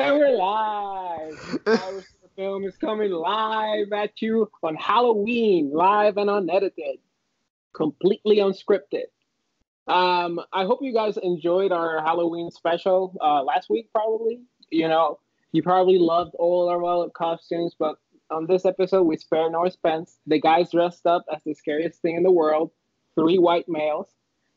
And we're live. Our film is coming live at you on Halloween, live and unedited, completely unscripted. Um, I hope you guys enjoyed our Halloween special uh, last week. Probably, you know, you probably loved all our costumes, but on this episode, we spare no expense. The guys dressed up as the scariest thing in the world, three white males.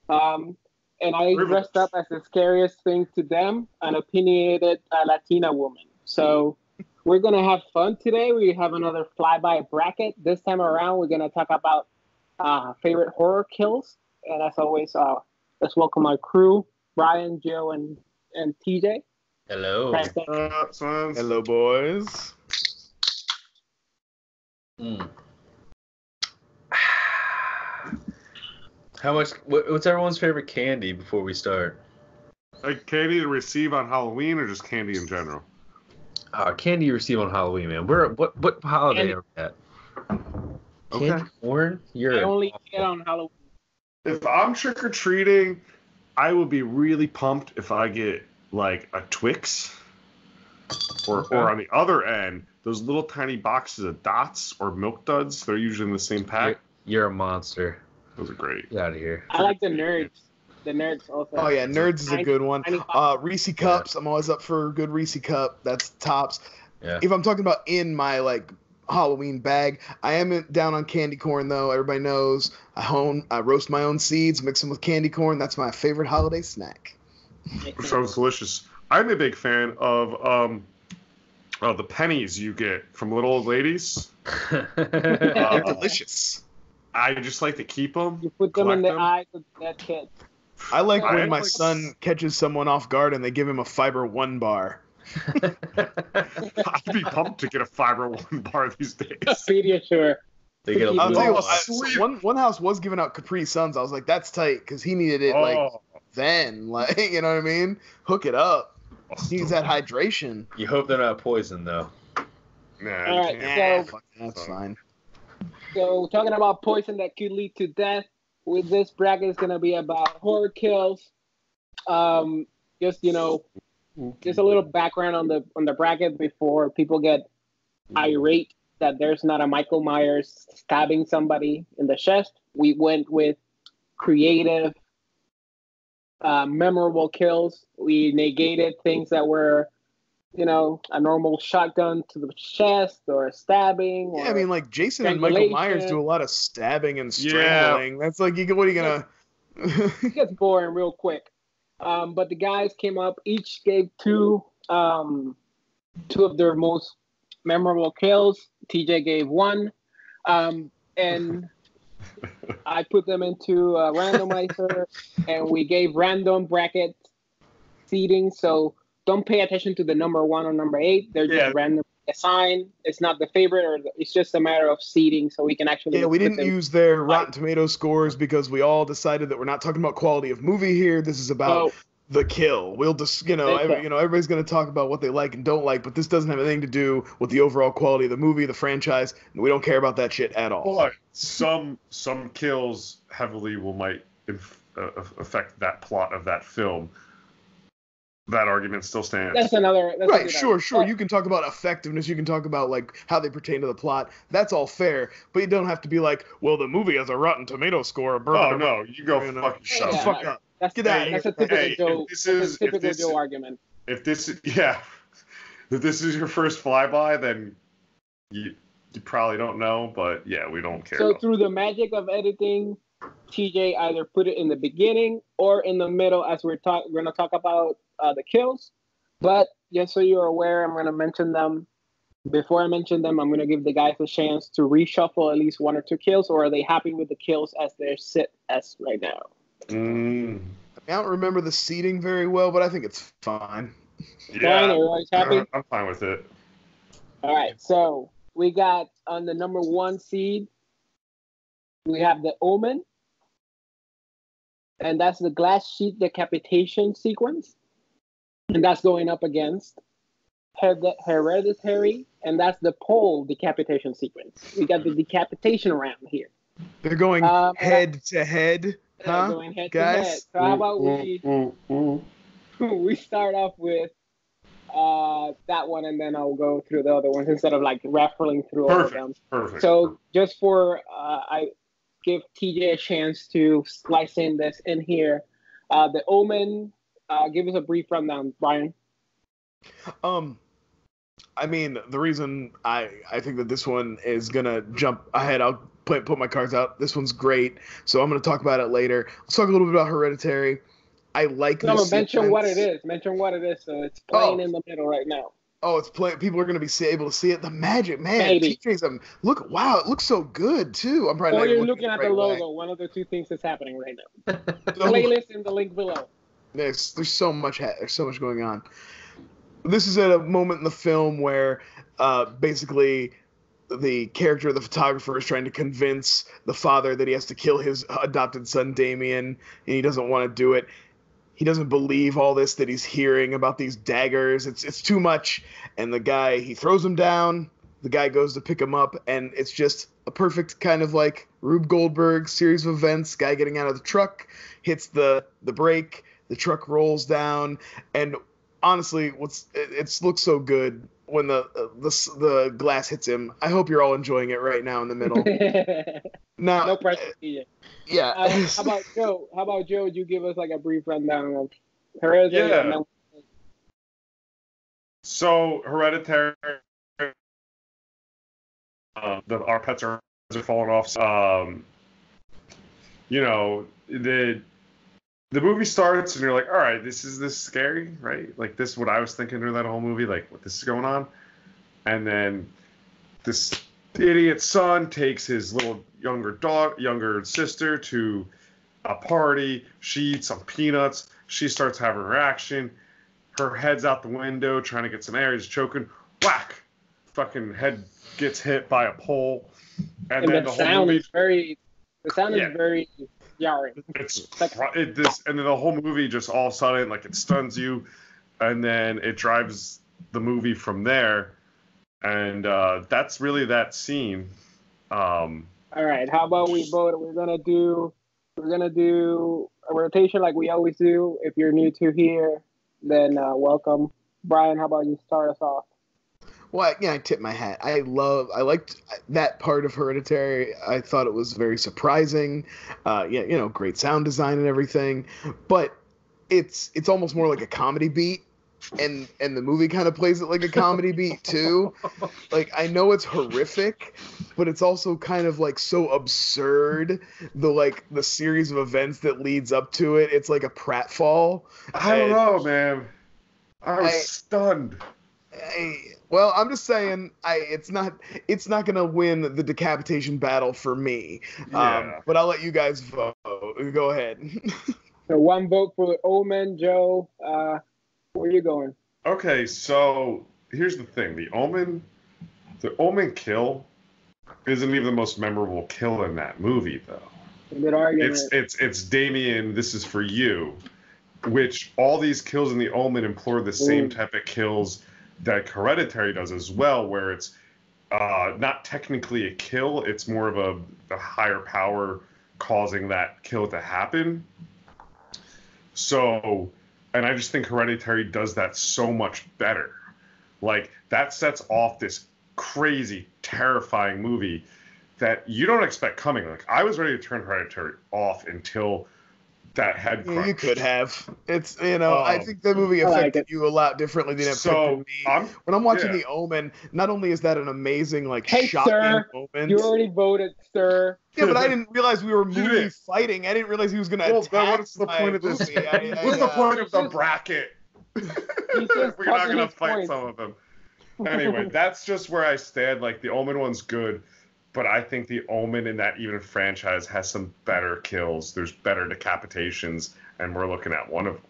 Um, and I Privilege. dressed up as the scariest thing to them, an opinionated uh, Latina woman. So we're gonna have fun today. We have another flyby bracket. This time around, we're gonna talk about uh, favorite horror kills. And as always, uh, let's welcome our crew: Brian, Joe, and and TJ. Hello. Uh. Hello, boys. Mm. How much? What's everyone's favorite candy before we start? Like candy to receive on Halloween or just candy in general? Uh, candy you receive on Halloween, man. Where? What? What holiday Candy. are we at? Okay. Candy corn? You're. I only get on Halloween. If I'm trick or treating, I will be really pumped if I get like a Twix, or Okay. or on the other end, those little tiny boxes of dots or milk duds. They're usually in the same pack. You're a monster. Those are great. Get out of here. I like the nerds. The nerds also. Oh yeah, Nerds is a good one. Uh, Reese cups. I'm always up for a good Reese cup. That's tops. Yeah. If I'm talking about in my like Halloween bag, I am down on candy corn though. Everybody knows I hone, I roast my own seeds, mix them with candy corn. That's my favorite holiday snack. Sounds delicious. I'm a big fan of um, oh, the pennies you get from little old ladies. They're delicious. I just like to keep them. You put them in the collect them. eyes of that kid. I like I when my like- son catches someone off guard and they give him a fiber one bar. I'd be pumped to get a fiber one bar these days. Pediasure. they get a I'll Oh, tell you what, I- one one house was giving out Capri Suns. I was like, that's tight because he needed it like Oh, then, like you know what I mean. Hook it up. Oh. He needs that hydration. You hope they're not poison though. Nah, All you right. Yeah, So- fuck, that's fine. So talking about poison that could lead to death. With this bracket is gonna be about horror kills. Um, just you know, just a little background on the on the bracket before people get irate that there's not a Michael Myers stabbing somebody in the chest. We went with creative, uh, memorable kills. We negated things that were, you know, a normal shotgun to the chest or a stabbing. Or, Yeah, I mean, like Jason and Michael Myers do a lot of stabbing and Yeah. strangling. That's like, you, what are you gonna? it gets boring real quick. Um, but the guys came up, each gave two um, two of their most memorable kills. TJ gave one, um, and I put them into a randomizer, and we gave random bracket seating. So don't pay attention to the number one or number eight; they're just Yeah. random assigned. It's not the favorite, or the, it's just a matter of seating, so we can actually. yeah, we didn't them- use their Rotten Tomato scores because we all decided that we're not talking about quality of movie here. This is about Oh, the kill. We'll just, you know, every, you know, everybody's gonna talk about what they like and don't like, but this doesn't have anything to do with the overall quality of the movie, the franchise. We don't care about that shit at all. But some some kills heavily will might inf- uh, affect that plot of that film. That argument still stands. that's another. That's Right, good sure, argument. sure. But- You can talk about effectiveness. You can talk about like how they pertain to the plot. That's all fair, but you don't have to be like, well, the movie has a Rotten Tomato score. Of oh no, you go You know. fucking shut Yeah. fuck up. That's, Get outta that's a typical Hey, Joe. this that's is- a typical this- Joe argument. If this, yeah, if this is your first flyby, then you you probably don't know. But yeah, we don't care. So about through the magic of editing, TJ either put it in the beginning or in the middle as we're talk. We're gonna talk about uh, the kills, but just so you're aware, I'm gonna mention them. Before I mention them, I'm gonna give the guys a chance to reshuffle at least one or two kills, or are they happy with the kills as they sit as right now? Mm, I don't remember the seating very well, but I think it's fine. Fine, yeah, everybody's happy. uh, I'm fine with it. All right, so we got on the number one seed, we have the Omen, and that's the glass sheet decapitation sequence, and that's going up against Her- Hereditary, and that's the pole decapitation sequence. We got the decapitation round here. They're going Um, head to head, Uh, huh? going head guys? to head. So how about we we start off with uh, that one, and then I'll go through the other ones instead of like raffling through all of them. Perfect. So just for uh, I give TJ a chance to slice in this in here. Uh, the Omen. Uh, give us a brief rundown, Brian. Um, I mean, the reason I I think that this one is gonna jump ahead. I'll put put my cards out. This one's great, so I'm gonna talk about it later. Let's talk a little bit about Hereditary. I like this. No, mention what it is. Mention what it is. So it's playing Oh. in the middle right now. Oh, it's playing. People are gonna be see, able to see it. The magic, man. Maybe. TJ's um, look. Wow, it looks so good too. I'm probably Or not you're even looking at the right way. logo. One of the two things that's happening right now. So- Playlist in the link below. There's there's so much ha- there's so much going on. This is at a moment in the film where uh, basically the character of the photographer is trying to convince the father that he has to kill his adopted son Damien, and he doesn't want to do it. He doesn't believe all this that he's hearing about these daggers. It's it's too much, and the guy he throws him down. The guy goes to pick him up, and it's just a perfect kind of like Rube Goldberg series of events. Guy getting out of the truck, hits the the brake, the truck rolls down, and honestly, what's it, it's looks so good when the, uh, the the glass hits him. I hope you're all enjoying it right now in the middle. Now, no pressure, TJ. yeah. Uh, how about Joe? How about Joe? Would you give us like a brief rundown of Hereditary. Yeah. and then- So hereditary. Uh, the our pets are, are falling off. Um, you know the the movie starts and you're like, all right, this is this scary, right? Like this is what I was thinking during that whole movie, like what this is going on, and then this idiot son takes his little younger dog, younger sister to a party. She eats some peanuts. She starts having a reaction her head's out the window trying to get some air. He's choking. Whack! Fucking head gets hit by a pole. And, and then the, the, whole sound movie. is very. The sound Yeah. is very It's like- it, this, and then the whole movie just all of a sudden like it stuns you, and then it drives the movie from there, and uh, that's really that scene. Um, All right. How about we vote? We're gonna do. We're gonna do a rotation like we always do. If you're new to here, then uh, welcome. Brian, how about you start us off? Well, yeah, I tip my hat. I love, I liked that part of Hereditary. I thought it was very surprising. Uh, yeah, you know, great sound design and everything. But it's it's almost more like a comedy beat, and and the movie kind of plays it like a comedy beat too. Like I know it's horrific, but it's also kind of like so absurd. The like the series of events that leads up to it. It's like a pratfall. I don't And- know, man. I was I- stunned. I, well, I'm just saying, I it's not it's not gonna win the decapitation battle for me. Um, Yeah. but I'll let you guys vote. Go ahead. So one vote for Omen. Joe, uh, where you going? Okay, so here's the thing: the Omen, the Omen kill, isn't even the most memorable kill in that movie, though. Good argument. It's it's it's Damien. This is for you, which all these kills in the Omen implore the same type of kills that Hereditary does as well, where it's uh, not technically a kill; it's more of a, a higher power causing that kill to happen. So, and I just think Hereditary does that so much better. Like that sets off this crazy, terrifying movie that you don't expect coming. Like I was ready to turn Hereditary off until that head Yeah, crunch. you could have. It's you know, I Oh. think the movie I like affected you a lot differently than it So affected me. I'm when I'm watching yeah. The Omen, not only is that an amazing like Hey, shocking sir, moment. you already voted, sir. yeah, but I didn't realize we were You movie didn't. fighting. I didn't realize he was gonna well, attack then what's the point of this? movie. I- I- what's the uh, point of the bracket? We're not gonna fight points. some of them. Anyway, that's just where I stand. Like the Omen one's good, but I think the Omen in that even franchise has some better kills. There's better decapitations, and we're looking at one of them.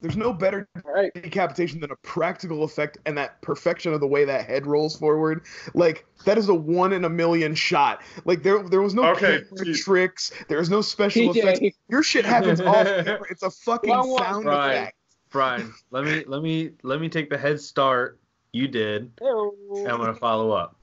There's no better All right. decapitation than a practical effect and that perfection of the way that head rolls forward. Like that is a one in a million shot. Like there there was no Okay, camera you- tricks. There's no special effects. Your shit happens off camera. It's a fucking One, one. sound Right. effect. Brian, let me let me let me take the head start. You did. and I'm gonna follow up.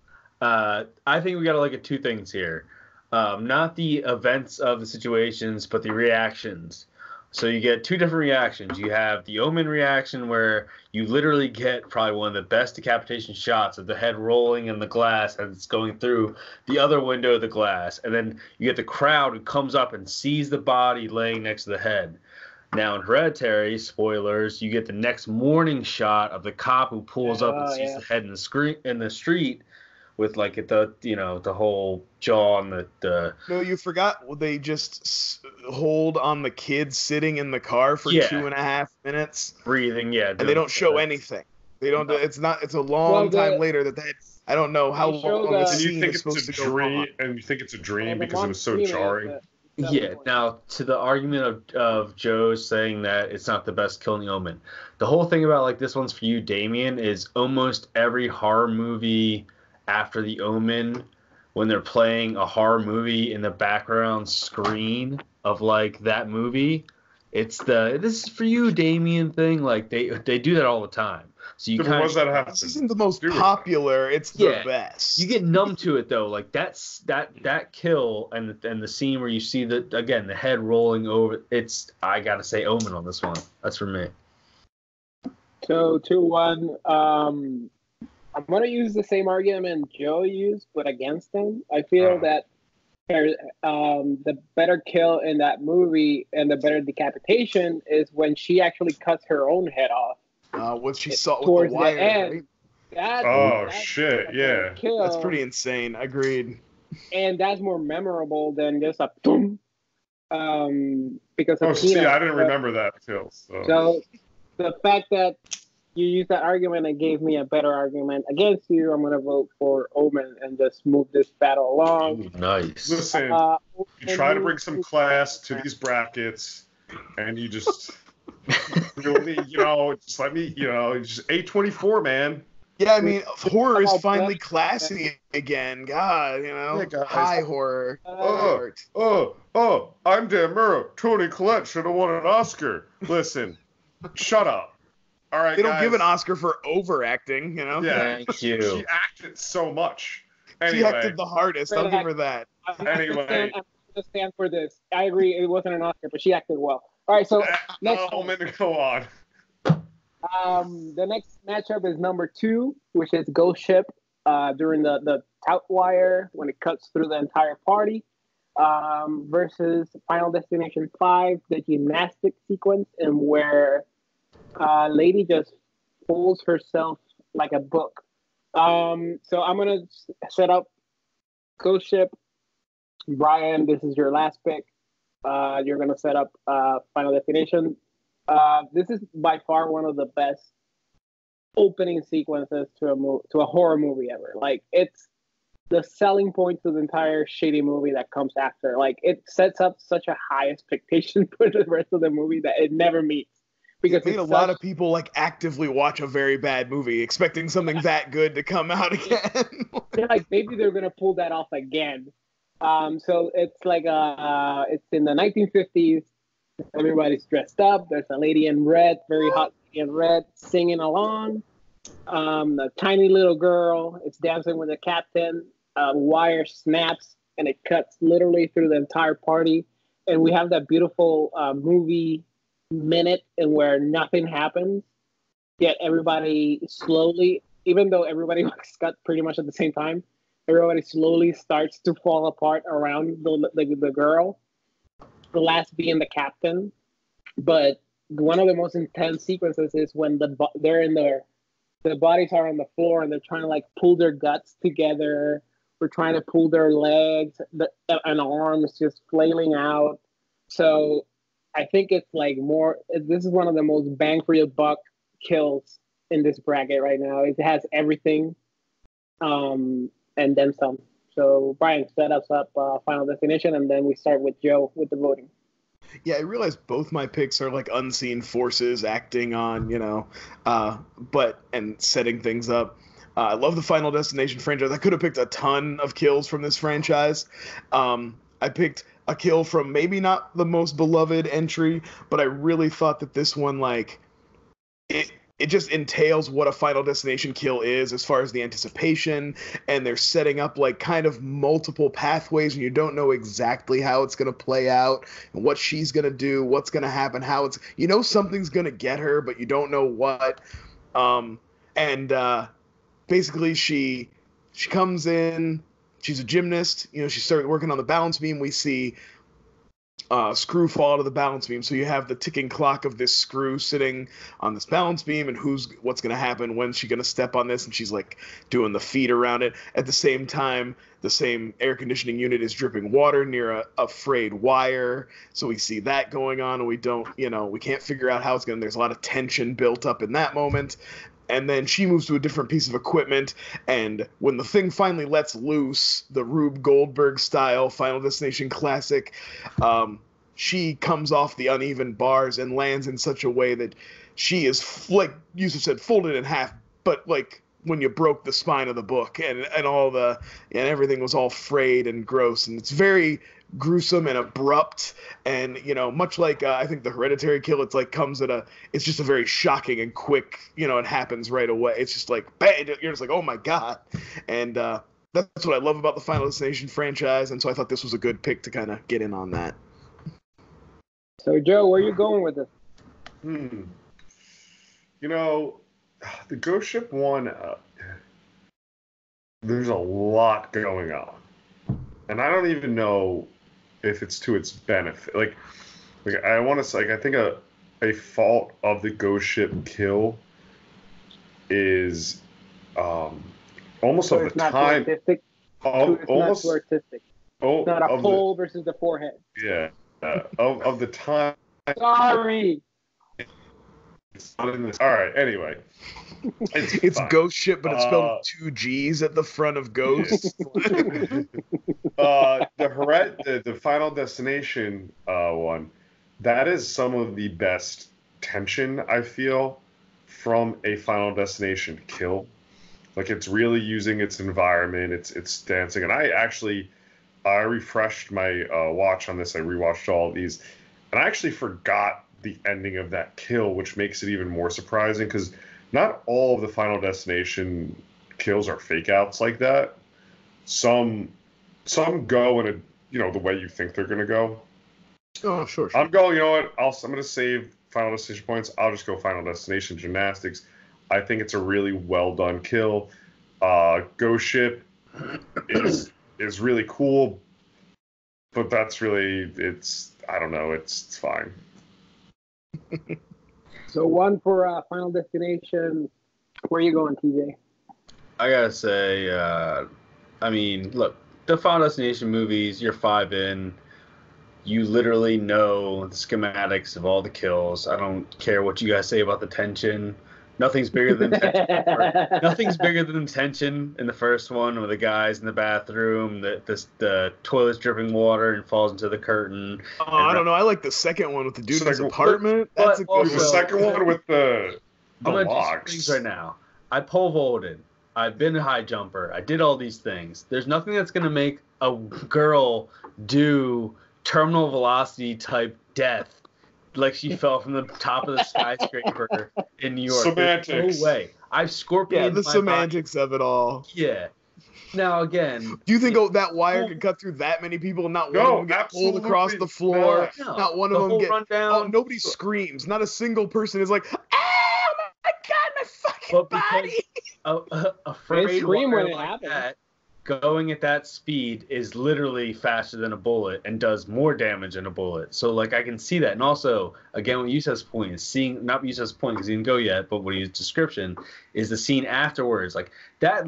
Uh, I think we gotta look at two things here. Um, not the events of the situations, but the reactions. So you get two different reactions. You have the Omen reaction where you literally get probably one of the best decapitation shots of the head rolling in the glass as it's going through the other window of the glass. And then you get the crowd who comes up and sees the body laying next to the head. Now in Hereditary, spoilers, you get the next morning shot of the cop who pulls up and Oh, sees yeah. the head in the screen in the street with like the you know the whole jaw and the, the No, you forgot. They just hold on the kid sitting in the car for Yeah. two and a half minutes, breathing. Yeah, and they don't show anything. They don't. It's not. It's a long Well, the- time later that they. I don't know how long the- uh, this you scene think is it's supposed a to go dream, on. and you think it's a dream Well, the because it was so mom's screaming at jarring. the- Yeah. point. Now, to the argument of of Joe saying that it's not the best killing omen, the whole thing about like this one's for you, Damien, is almost every horror movie after the Omen, when they're playing a horror movie in the background screen of like that movie, it's the this is for you, Damien thing. Like they they do that all the time. So you Yeah, but kind what does that have This isn't the most do it? popular. It's the Yeah. best. you get numb to it though like that's that that kill and and the scene where you see the again the head rolling over it's i gotta say omen on this one that's for me So two one. Um, I'm gonna use the same argument Joe used, but against him. I feel Oh. that there, um, the better kill in that movie and the better decapitation is when she actually cuts her own head off. uh, what she saw with Towards the the wire. end. right? That's, Oh, that's shit, yeah. Kill, That's pretty insane. Agreed. and that's more memorable than just a boom. Um, because of Oh, see, I didn't remember that kill. So, So the fact that you use that argument and gave me a better argument against you, I'm gonna vote for Omen and just move this battle along. Ooh, nice listen, Uh, you try to bring some class to these brackets, and you just really, you know, just let me, you know, just A24, man. Yeah, I mean, horror is finally classy again. God, you know, Yeah, guys. high horror. Uh, Oh. Oh, oh, I'm Dan Murrow. Toni Collette should have won an Oscar. Listen, shut up. All right, They don't guys. give an Oscar for overacting, you know. Yeah, Thank you. She acted so much. She acted the hardest. I'll give her that. Anyway. gonna stand, I'm gonna stand for this. I agree, it wasn't an Oscar, but she acted well. All right, so next oh, one. man, go on. Um, the next matchup is number two, which is Ghost Ship uh, during the the taut wire when it cuts through the entire party, um, versus Final Destination Five, the gymnastic sequence, and where uh, Lady just pulls herself like a book. Um, so I'm gonna set up Ghost Ship. Brian, this is your last pick. Uh, you're gonna set up uh, Final Destination. Uh, this is by far one of the best opening sequences to a mo- to a horror movie ever. Like it's the selling point to the entire shitty movie that comes after. Like it sets up such a high expectation for the rest of the movie that it never meets. Because It made a it's lot of people like actively watch a very bad movie, expecting something that good to come out again. they're like maybe they're gonna pull that off again. Um, so it's like uh, it's in the 1950s. Everybody's dressed up. There's a lady in red, very hot in red, singing along. Um, the tiny little girl is dancing with the captain. Uh, wire snaps and it cuts literally through the entire party. And we have that beautiful uh, movie minute and where nothing happens, yet everybody slowly, even though everybody was cut pretty much at the same time, everybody slowly starts to fall apart around the, the, the girl, the last being the captain. But one of the most intense sequences is when the they're in their the bodies are on the floor and they're trying to like pull their guts together. We're trying to pull their legs the, and arms just flailing out. So I think it's like more. This is one of the most bang for your buck kills in this bracket right now. It has everything, um, and then some. So Brian, set us up uh, Final Destination, and then we start with Joe with the voting. yeah, I realize both my picks are like unseen forces acting on, you know, uh, but and setting things up. Uh, I love the Final Destination franchise. I could have picked a ton of kills from this franchise. Um, I picked a kill from maybe not the most beloved entry, but I really thought that this one, like, it it just entails what a final destination kill is as far as the anticipation and they're setting up like kind of multiple pathways and you don't know exactly how it's going to play out and what she's going to do what's going to happen how it's you know something's going to get her but you don't know what. Um and uh basically she she comes in she's a gymnast you know she started working on the balance beam we see uh, screw fall out of the balance beam. So you have the ticking clock of this screw sitting on this balance beam, and who's what's going to happen? When's she going to step on this? And she's like doing the feet around it. At the same time, the same air conditioning unit is dripping water near a, a frayed wire. So we see that going on, and we don't, you know, we can't figure out how it's going. to There's a lot of tension built up in that moment. And then she moves to a different piece of equipment, and when the thing finally lets loose, the Rube Goldberg style Final Destination classic, um, she comes off the uneven bars and lands in such a way that she is like Jusef said, folded in half, but like when you broke the spine of the book and and all the and everything was all frayed and gross and it's very gruesome and abrupt and you know much like uh, i think the hereditary kill it's like comes at a it's just a very shocking and quick you know it happens right away it's just like bang you're just like oh my god and uh that's what i love about the final destination franchise and so i thought this was a good pick to kind of get in on that So Joe, where are you going with this? Hmm. You know, the Ghost Ship one, uh, there's a lot going on. And I don't even know if it's to its benefit. Like, like I want to say, like, I think a, a fault of the Ghost Ship kill is um, almost So of the time. artistic. Almost, artistic. oh, It's not a the, versus the forehead. yeah, uh, of, of the time. Sorry. It's not in this. All right. Anyway, it's, it's ghost ship but it's spelled Uh, two g's at the front of ghost uh, the Heret, the, the Final Destination uh, one, that is some of the best tension I feel from a Final Destination kill. Like it's really using its environment, it's it's dancing, and I actually I refreshed my uh, watch on this. I rewatched all of these, and I actually forgot the ending of that kill, which makes it even more surprising because not all of the Final Destination kills are fake outs like that. Some some go in a you know the way you think they're gonna go. oh sure, sure. I'm going. You know what? I'll, I'm gonna save Final Destination points. I'll just go Final Destination Gymnastics. I think it's a really well done kill. Uh, Ghost Ship is is really cool, but that's really it's I don't know. It's it's fine. So one for uh, Final Destination. Where are you going, TJ? I gotta say, uh, I mean, look, the Final Destination movies, you're five in. You literally know the schematics of all the kills. I don't care what you guys say about the tension. Nothing's bigger than tension. Nothing's bigger than tension in the first one with the guys in the bathroom, the the, the toilet's dripping water and falls into the curtain. Oh, I don't know. I like the second one with the dude in his apartment. but That's a good also- the second one with the the I'm gonna do some things right now. I pole vaulted. I've been a high jumper. I did all these things. There's nothing that's gonna make a girl do terminal velocity type death like she fell from the top of the skyscraper in New York. There's Semantics. no way. I've scorpioned Yeah, the my semantics of it all. Yeah. Now again, Do you think oh, that wire oh. could cut through that many people and not one No, of them get pulled absolutely across the floor? no, Not one the of them get. rundown. Oh, nobody screams. Not a single person is like, "Oh my god, my fucking But body!" a, a, a frayed scream wire when it like happens. that going at that speed is literally faster than a bullet and does more damage than a bullet. So like I can see that. And also, again, what Jusef's point is seeing not Jusef's point because he didn't go yet, but what his description is the scene afterwards. Like that.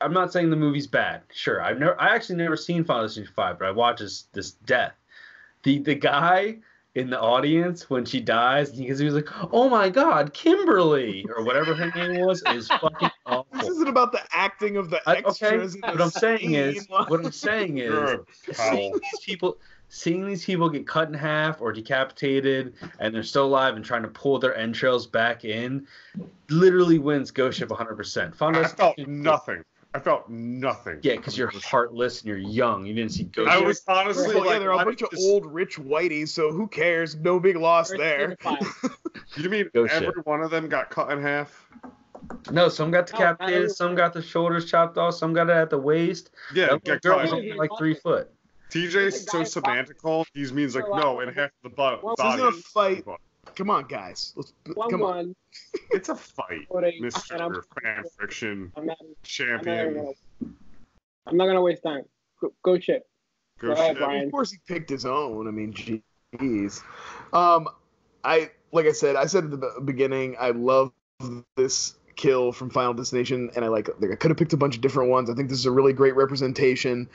I'm not saying the movie's bad. Sure, I've never, I actually never seen Final Fantasy Five, but I watched this, this death. The the guy in the audience when she dies because he was like, "Oh my God, Kimberly" or whatever her name was, is fucking awful. This isn't about the acting of the I, okay, in what the I'm saying is, scene. what I'm saying is, seeing these people, seeing these people get cut in half or decapitated, and they're still alive and trying to pull their entrails back in, literally wins Ghost Ship 100. percent Final I felt nothing. I felt nothing. Yeah, because you're heartless and you're young. You didn't see ghosts. I was honestly Well, yeah, they're all I a bunch of old rich whiteys, so who cares? No big loss First there. to the fight. You mean Ghost every ship. one of them got cut in half? No, some got No, not decapitated, everyone. some got the shoulders chopped off, some got it at the waist. Yeah, That get girl cut. was only like three foot. TJ's so semantical. He means like no, in half the butt. Well, This isn't a fight. Come on, guys. Let's One come on. It's a fight, for a- and I'm, Mr. Fan Fiction I'm not. I'm Champion. I'm not gonna waste time. Go, go chip. Go Go ahead. Brian. Of course, he picked his own. I mean, jeez. Um, I like I said, I said at the beginning, I love this kill from Final Destination, and I like. like I could have picked a bunch of different ones. I think this is a really great representation.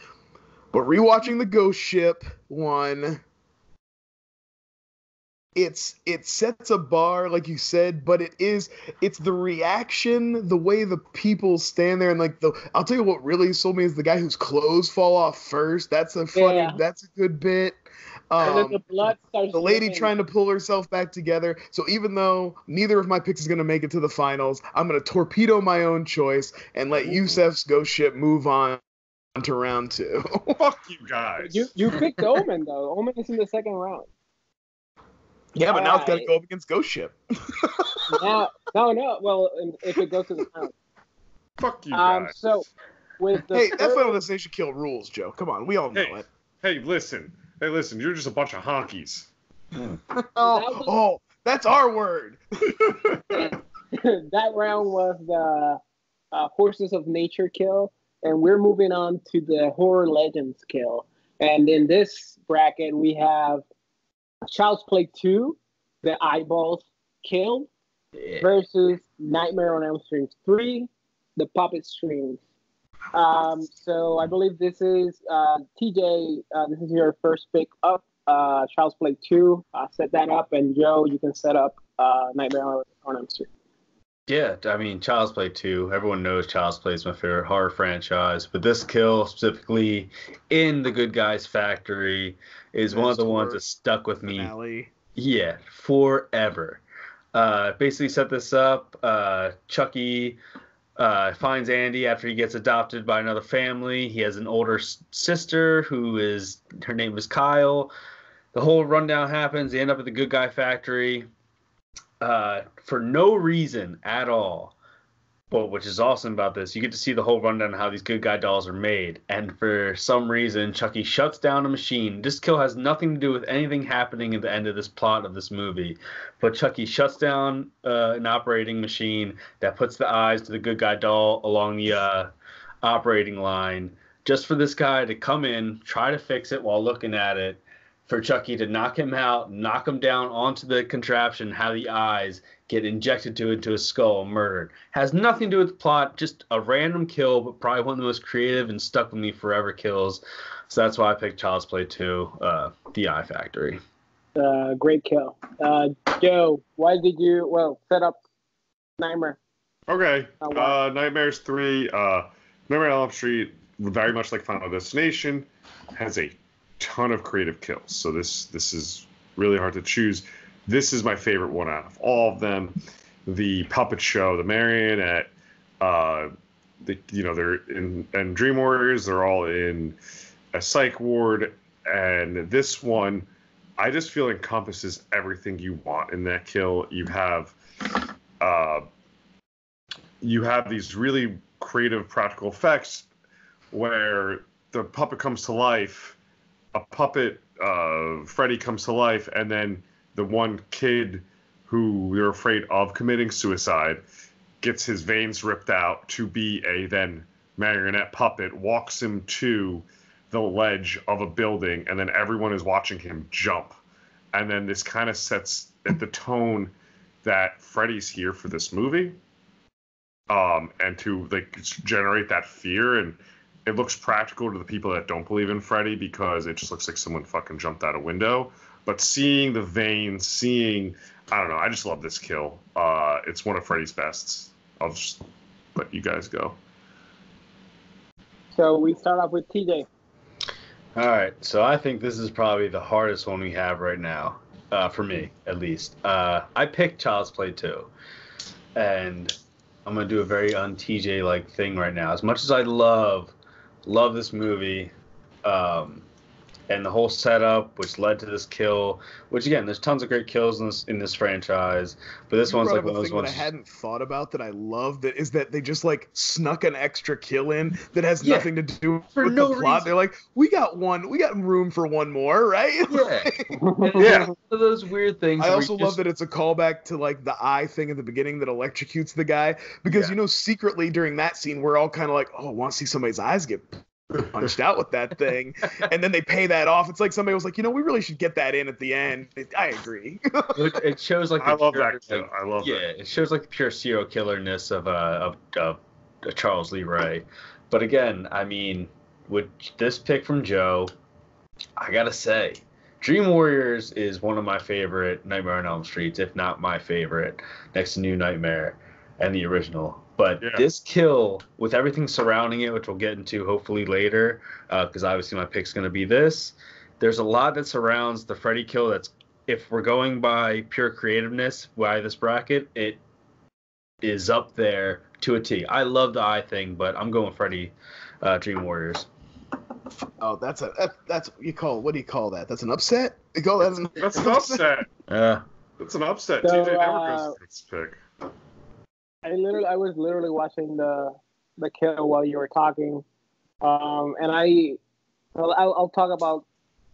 But rewatching the Ghost Ship one, it's it sets a bar, like you said, but it is it's the reaction, the way the people stand there, and like the I'll tell you what really sold me is the guy whose clothes fall off first. That's a funny. Yeah. That's a good bit. and then Um, the blood starts. the lady dripping. trying to pull herself back together. So even though neither of my picks is going to make it to the finals, I'm going to torpedo my own choice and let Ooh. Jusef's ghost ship move on to round two. Fuck you guys. You you picked Omen though. Omen is in the second round. Yeah, but now it's got to go up against Ghost Ship. Now, no, no. Well, if it goes to the final. Fuck you Um, guys. so with the hey, that's third- Final Destination kill rules, Joe. Come on, we all know Hey. it. Hey, listen. Hey, listen. You're just a bunch of honkies. Oh, was- oh, that's our word. that round was the uh, Horses of Nature kill, and we're moving on to the Horror Legends kill. And in this bracket, we have Child's Play 2, The Eyeballs Kill, Yeah. versus Nightmare on Elm Street 3, The Puppet Strings. Um, so I believe this is uh, TJ. Uh, this is your first pick up. Uh, Child's Play 2. Uh, set that up, and Joe, you can set up uh, Nightmare on on Elm Street. Yeah, I mean, Child's Play 2. Everyone knows Child's Play is my favorite horror franchise, but this kill specifically in The Good Guys Factory is one of the ones that stuck with me. Finale. Yeah, forever. Uh, basically set this up. Uh, Chucky uh, finds Andy after he gets adopted by another family. He has an older s- sister who is her name is Kyle. The whole rundown happens. They end up at the Good Guy Factory uh, for no reason at all. But which is awesome about this, you get to see the whole rundown of how these good guy dolls are made. And for some reason, Chucky shuts down a machine. This kill has nothing to do with anything happening at the end of this plot of this movie. But Chucky shuts down uh, an operating machine that puts the eyes to the good guy doll along the uh, operating line, just for this guy to come in, try to fix it while looking at it, for Chucky to knock him out, knock him down onto the contraption, have the eyes get injected to into his skull, murdered. Has nothing to do with the plot, just a random kill, but probably one of the most creative and stuck with me forever kills. So that's why I picked Child's Play 2, uh, The Eye Factory. Uh, great kill. Uh, Joe, why did you well set up Nightmare? Okay. Oh. Uh, Nightmares 3, uh, Nightmare on Elm Street, very much like Final Destination, has a ton of creative kills. So this this is really hard to choose. This is my favorite one out of all of them. The puppet show, the marionette, uh, the you know they're in and Dream Warriors. They're all in a psych ward, and this one, I just feel encompasses everything you want in that kill. You have, uh, you have these really creative practical effects where the puppet comes to life, a puppet, uh, Freddy comes to life, and then the one kid who they're afraid of committing suicide gets his veins ripped out to be a then marionette puppet, walks him to the ledge of a building, and then everyone is watching him jump. And then this kind of sets the tone that Freddy's here for this movie. Um, and to like generate that fear and it looks practical to the people that don't believe in Freddy because it just looks like someone fucking jumped out a window. But seeing the veins, seeing I don't know, I just love this kill. Uh, it's one of Freddy's bests. I'll just let you guys go. So we start off with TJ. All right, so I think this is probably the hardest one we have right now, uh, for me at least. Uh, I picked Child's Play 2, and I'm gonna do a very un TJ like thing right now. As much as I love love this movie, um, and the whole setup, which led to this kill. Which again, there's tons of great kills in this in this franchise, but this You one's like one of those thing ones. that I hadn't thought about that I love that is that they just like snuck an extra kill in that has Yeah, nothing to do for with no the plot. reason. They're like, we got one, we got room for one more, right? Yeah. Yeah. one of those weird things. I also love just- that it's a callback to like the eye thing at the beginning that electrocutes the guy because Yeah. you know secretly during that scene we're all kind of like, oh, I want to see somebody's eyes get punched out with that thing, and then they pay that off. It's like somebody was like, you know, we really should get that in at the end. I agree. it, it shows like I love pure, that. Like, I love yeah, that. it shows like the pure serial killerness of uh of, of uh, Charles Lee Ray. But again, I mean, with this pick from Joe, I gotta say, Dream Warriors is one of my favorite Nightmare on Elm Streets, if not my favorite, next to New Nightmare and the original. But Yeah. this kill, with everything surrounding it, which we'll get into hopefully later, because obviously my pick's gonna be this. There's a lot that surrounds the Freddy kill that's if we're going by pure creativeness why this bracket, it is up there to a T. I love the eye thing, but I'm going Freddy uh, Dream Warriors. oh, that's a that, that's you call what do you call that? That's an upset. You call that an, That's an upset. Uh, That's an upset. So, TJ never uh, goes for this pick. I literally, I was literally watching the the kill while you were talking, um, and I, well, I'll, I'll talk about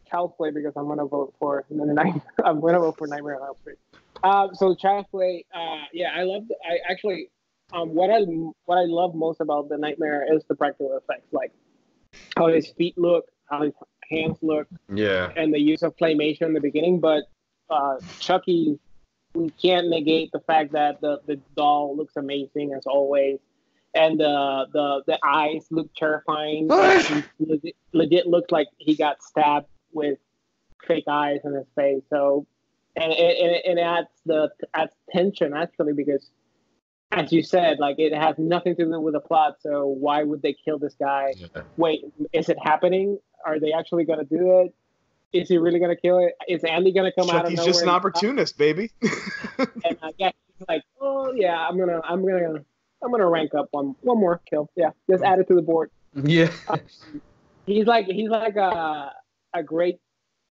Child's Play because I'm gonna vote for the night. I'm gonna vote for Nightmare on Elm Street. Um, so Child's Play, uh, yeah, I love. I actually, um, what I what I love most about the Nightmare is the practical effects, like how his feet look, how his hands look, yeah. and the use of claymation in the beginning, but uh, Chucky, we can't negate the fact that the, the doll looks amazing as always, and uh, the the eyes look terrifying. Legit, legit looks like he got stabbed with fake eyes in his face. So, and it, it, it adds the adds tension actually because, as you said, like it has nothing to do with the plot. So why would they kill this guy? yeah. wait, is it happening? Are they actually going to do it? Is he really going to kill it? Is Andy going to come out of Chucky's just an and- opportunist, baby. And I guess he's like, oh yeah, I'm gonna, I'm gonna, I'm gonna rank up one, one more kill. Yeah, just add it to the board. Yeah. He's like, he's like a, a great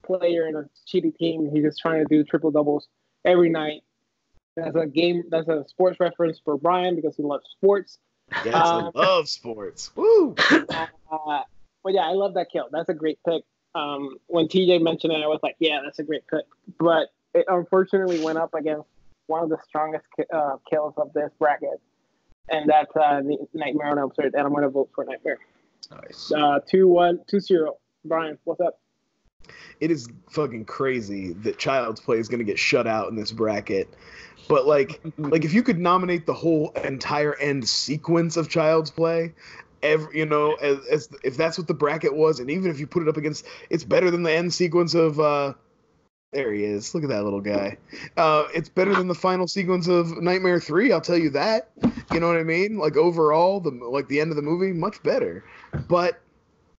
player in a shitty team. He's just trying to do triple doubles every night. That's a game. That's a sports reference for Brian because he loves sports. yes, Um, I love sports. Woo! Uh, but yeah, I love that kill. That's a great pick. Um, when TJ mentioned it, I was like, yeah, that's a great pick. But it unfortunately went up against one of the strongest uh, kills of this bracket, and that's uh, Nightmare on Elm Street. And I'm gonna vote for Nightmare. Nice. Uh, two one two zero. Brian, what's up? it is fucking crazy that Child's Play is going to get shut out in this bracket. But like, like if you could nominate the whole entire end sequence of Child's Play, every you know, as, as if that's what the bracket was, and even if you put it up against, it's better than the end sequence of. uh There he is. Look at that little guy. Uh, it's better than the final sequence of Nightmare Three. I'll tell you that. You know what I mean? Like overall, the like the end of the movie, much better. But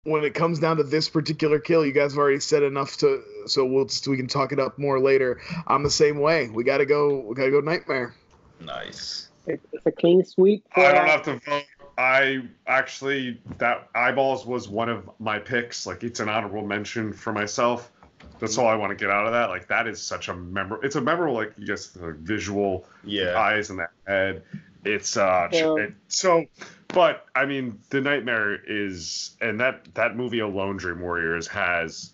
when it comes down to this particular kill, you guys have already said enough to so we'll just, we can talk it up more later. I'm the same way. We gotta go. We gotta go Nightmare. Nice. It's, it's a clean sweep. For, I don't have to vote. I actually that eyeballs was one of my picks. Like it's an honorable mention for myself. That's all I want to get out of that. Like that is such a memorable. It's a memorable like you guess the visual Yeah. eyes in that head. It's uh Yeah. it, so, but I mean the nightmare is and that that movie alone, Dream Warriors has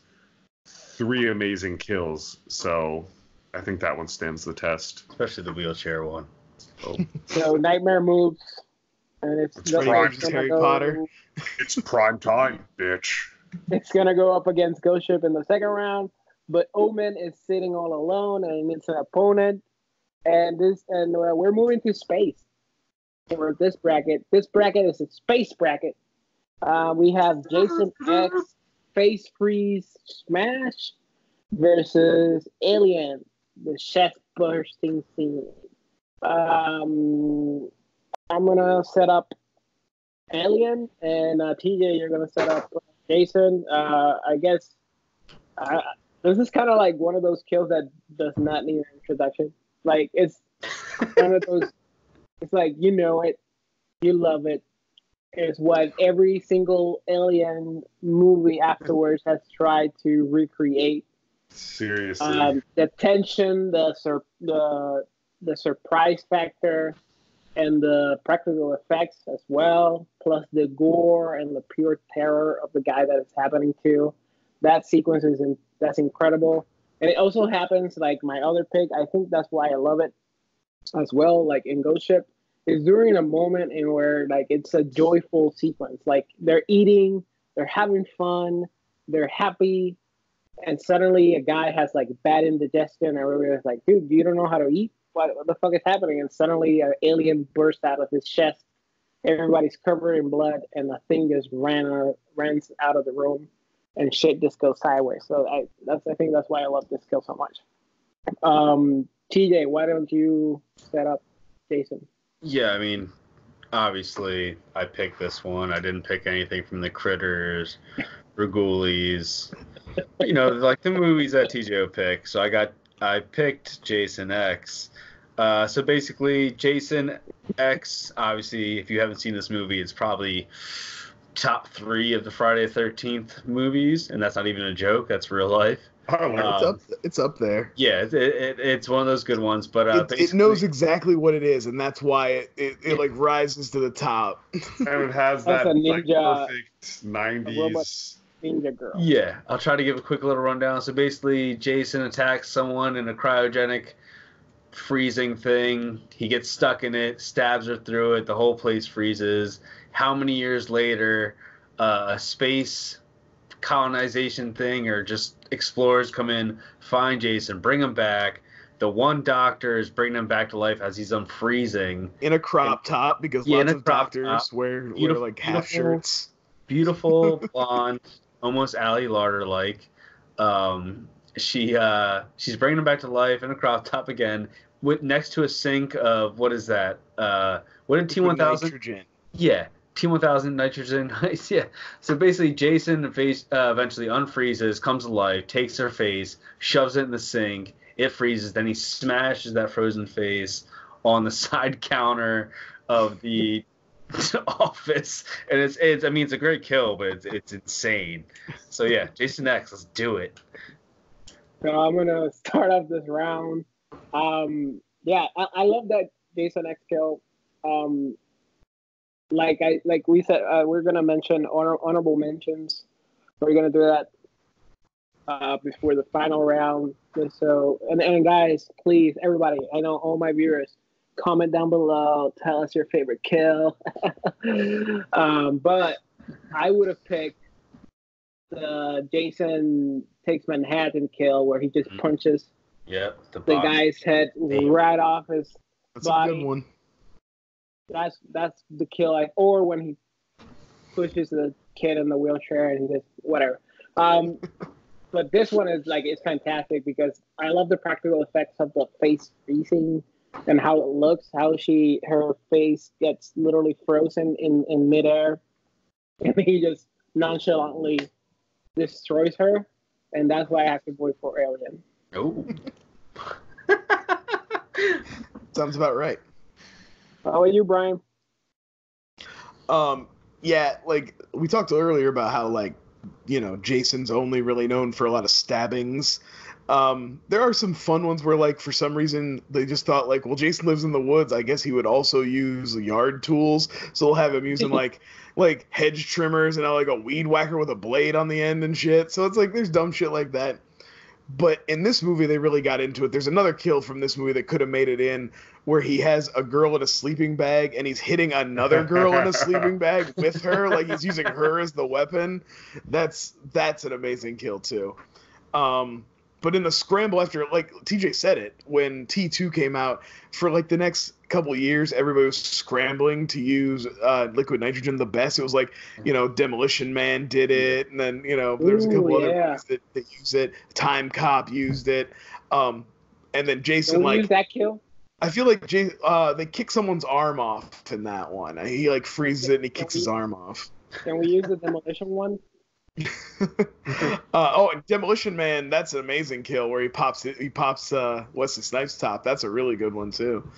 three amazing kills. So I think that one stands the test. Especially the wheelchair one. So Nightmare moves, and it's, It's gonna- it's Harry go- Potter. It's prime time, bitch. It's gonna go up against Ghost Ship in the second round, but Omen is sitting all alone and it's an opponent. And this, and uh, we're moving to space for this bracket. This bracket is a space bracket. Uh, we have Jason X, Face Freeze, Smash versus Alien, the chest bursting scene. Um, I'm gonna set up Alien, and uh, TJ, you're gonna set up Jason. Uh, I guess uh, this is kind of like one of those kills that does not need an introduction. Like it's one of those It's like you know it, you love it. It's what every single Alien movie afterwards has tried to recreate. Seriously. Um, the tension, the sur- the the surprise factor, and the practical effects as well, plus the gore and the pure terror of the guy that it's happening to. That sequence is in, that's incredible, and it also happens like my other pick. I think that's why I love it as well. Like in Ghost Ship, is during a moment in where like it's a joyful sequence. Like they're eating, they're having fun, they're happy, and suddenly a guy has like bad indigestion, and everybody's like, "Dude, you don't know how to eat." What, what the fuck is happening? And suddenly an alien bursts out of his chest. Everybody's covered in blood, and the thing just ran out, runs out of the room, and shit just goes sideways. So I that's I think that's why I love this kill so much. Um, TJ, why don't you set up Jason? Yeah, I mean, obviously I picked this one. I didn't pick anything from the critters, Ragulies, you know, like the movies that TJ will pick. So I got I picked Jason X. Uh, so basically, Jason X. Obviously, if you haven't seen this movie, it's probably top three of the Friday the Thirteenth movies, and that's not even a joke. That's real life. Oh, it's Um, up. It's up there. Yeah, it, it, it's one of those good ones. But uh, It, it knows exactly what it is, and that's why it, it, it like rises to the top. and it has That's that a like, ninja- perfect 90s. Ninja Girl. Yeah, I'll try to give a quick little rundown. So basically, Jason attacks someone in a cryogenic freezing thing. He gets stuck in it, stabs her through it. The whole place freezes. How many years later, uh, a space colonization thing or just explorers come in, find Jason, bring him back. The one doctor is bringing him back to life as he's unfreezing. In a crop top, because Yeah, lots of doctors top. wear, wear like half shirts. beautiful blonde, almost Ali Larter like. Um, she uh, she's bringing him back to life in a crop top again, with next to a sink of what is that? Uh, what did T one thousand? Nitrogen. Yeah, T one thousand nitrogen. Ice, yeah. So basically, Jason face, uh, eventually unfreezes, comes alive, takes her face, shoves it in the sink. It freezes. Then he smashes that frozen face on the side counter of the office, and it's it's. I mean, it's a great kill, but it's it's insane. So yeah, Jason X, let's do it. So I'm gonna start off this round. Um, yeah, I, I love that Jason X kill. Um, like I like we said, uh, we're gonna mention honor, honorable mentions. We're gonna do that uh, before the final round. So and and guys, please, everybody, I know all my viewers, comment down below. Tell us your favorite kill. um, but I would have picked the Jason takes Manhattan kill where he just Mhm. punches Yep, the, the guy's head Damn. right off his. That's Body. a good one. That's that's the kill. I or when he pushes the kid in the wheelchair and just whatever. Um, but this one is like it's fantastic because I love the practical effects of the face freezing and how it looks. How she her face gets literally frozen in in midair, and he just nonchalantly destroys her, and that's why I have to vote for Alien. Oh. Sounds about right. How about you, Brian? Um, yeah, like we talked earlier about how like you know Jason's only really known for a lot of stabbings. Um, there are some fun ones where like for some reason they just thought like, well, Jason lives in the woods. I guess he would also use yard tools, so they'll have him using like like hedge trimmers and uh, like a weed whacker with a blade on the end and shit. So it's like there's dumb shit like that. But in this movie, they really got into it. There's another kill from this movie that could have made it in, where he has a girl in a sleeping bag and he's hitting another girl in a sleeping bag with her, like he's using her as the weapon. That's that's an amazing kill too. Um, but in the scramble after, like TJ said it, when T2 came out, for like the next couple of years, everybody was scrambling to use uh, liquid nitrogen the best. It was like, you know, Demolition Man did it, and then, you know, there was a couple Ooh, other yeah. movies that, that used it. Time Cop used it. Um, and then Jason, like, use that kill? I feel like Jay, uh, they kick someone's arm off in that one. He like freezes it and he kicks his arm off. Can we use the demolition one? uh, oh, and Demolition Man, that's an amazing kill where he pops it. He pops uh, Wesley Snipes top. That's a really good one too.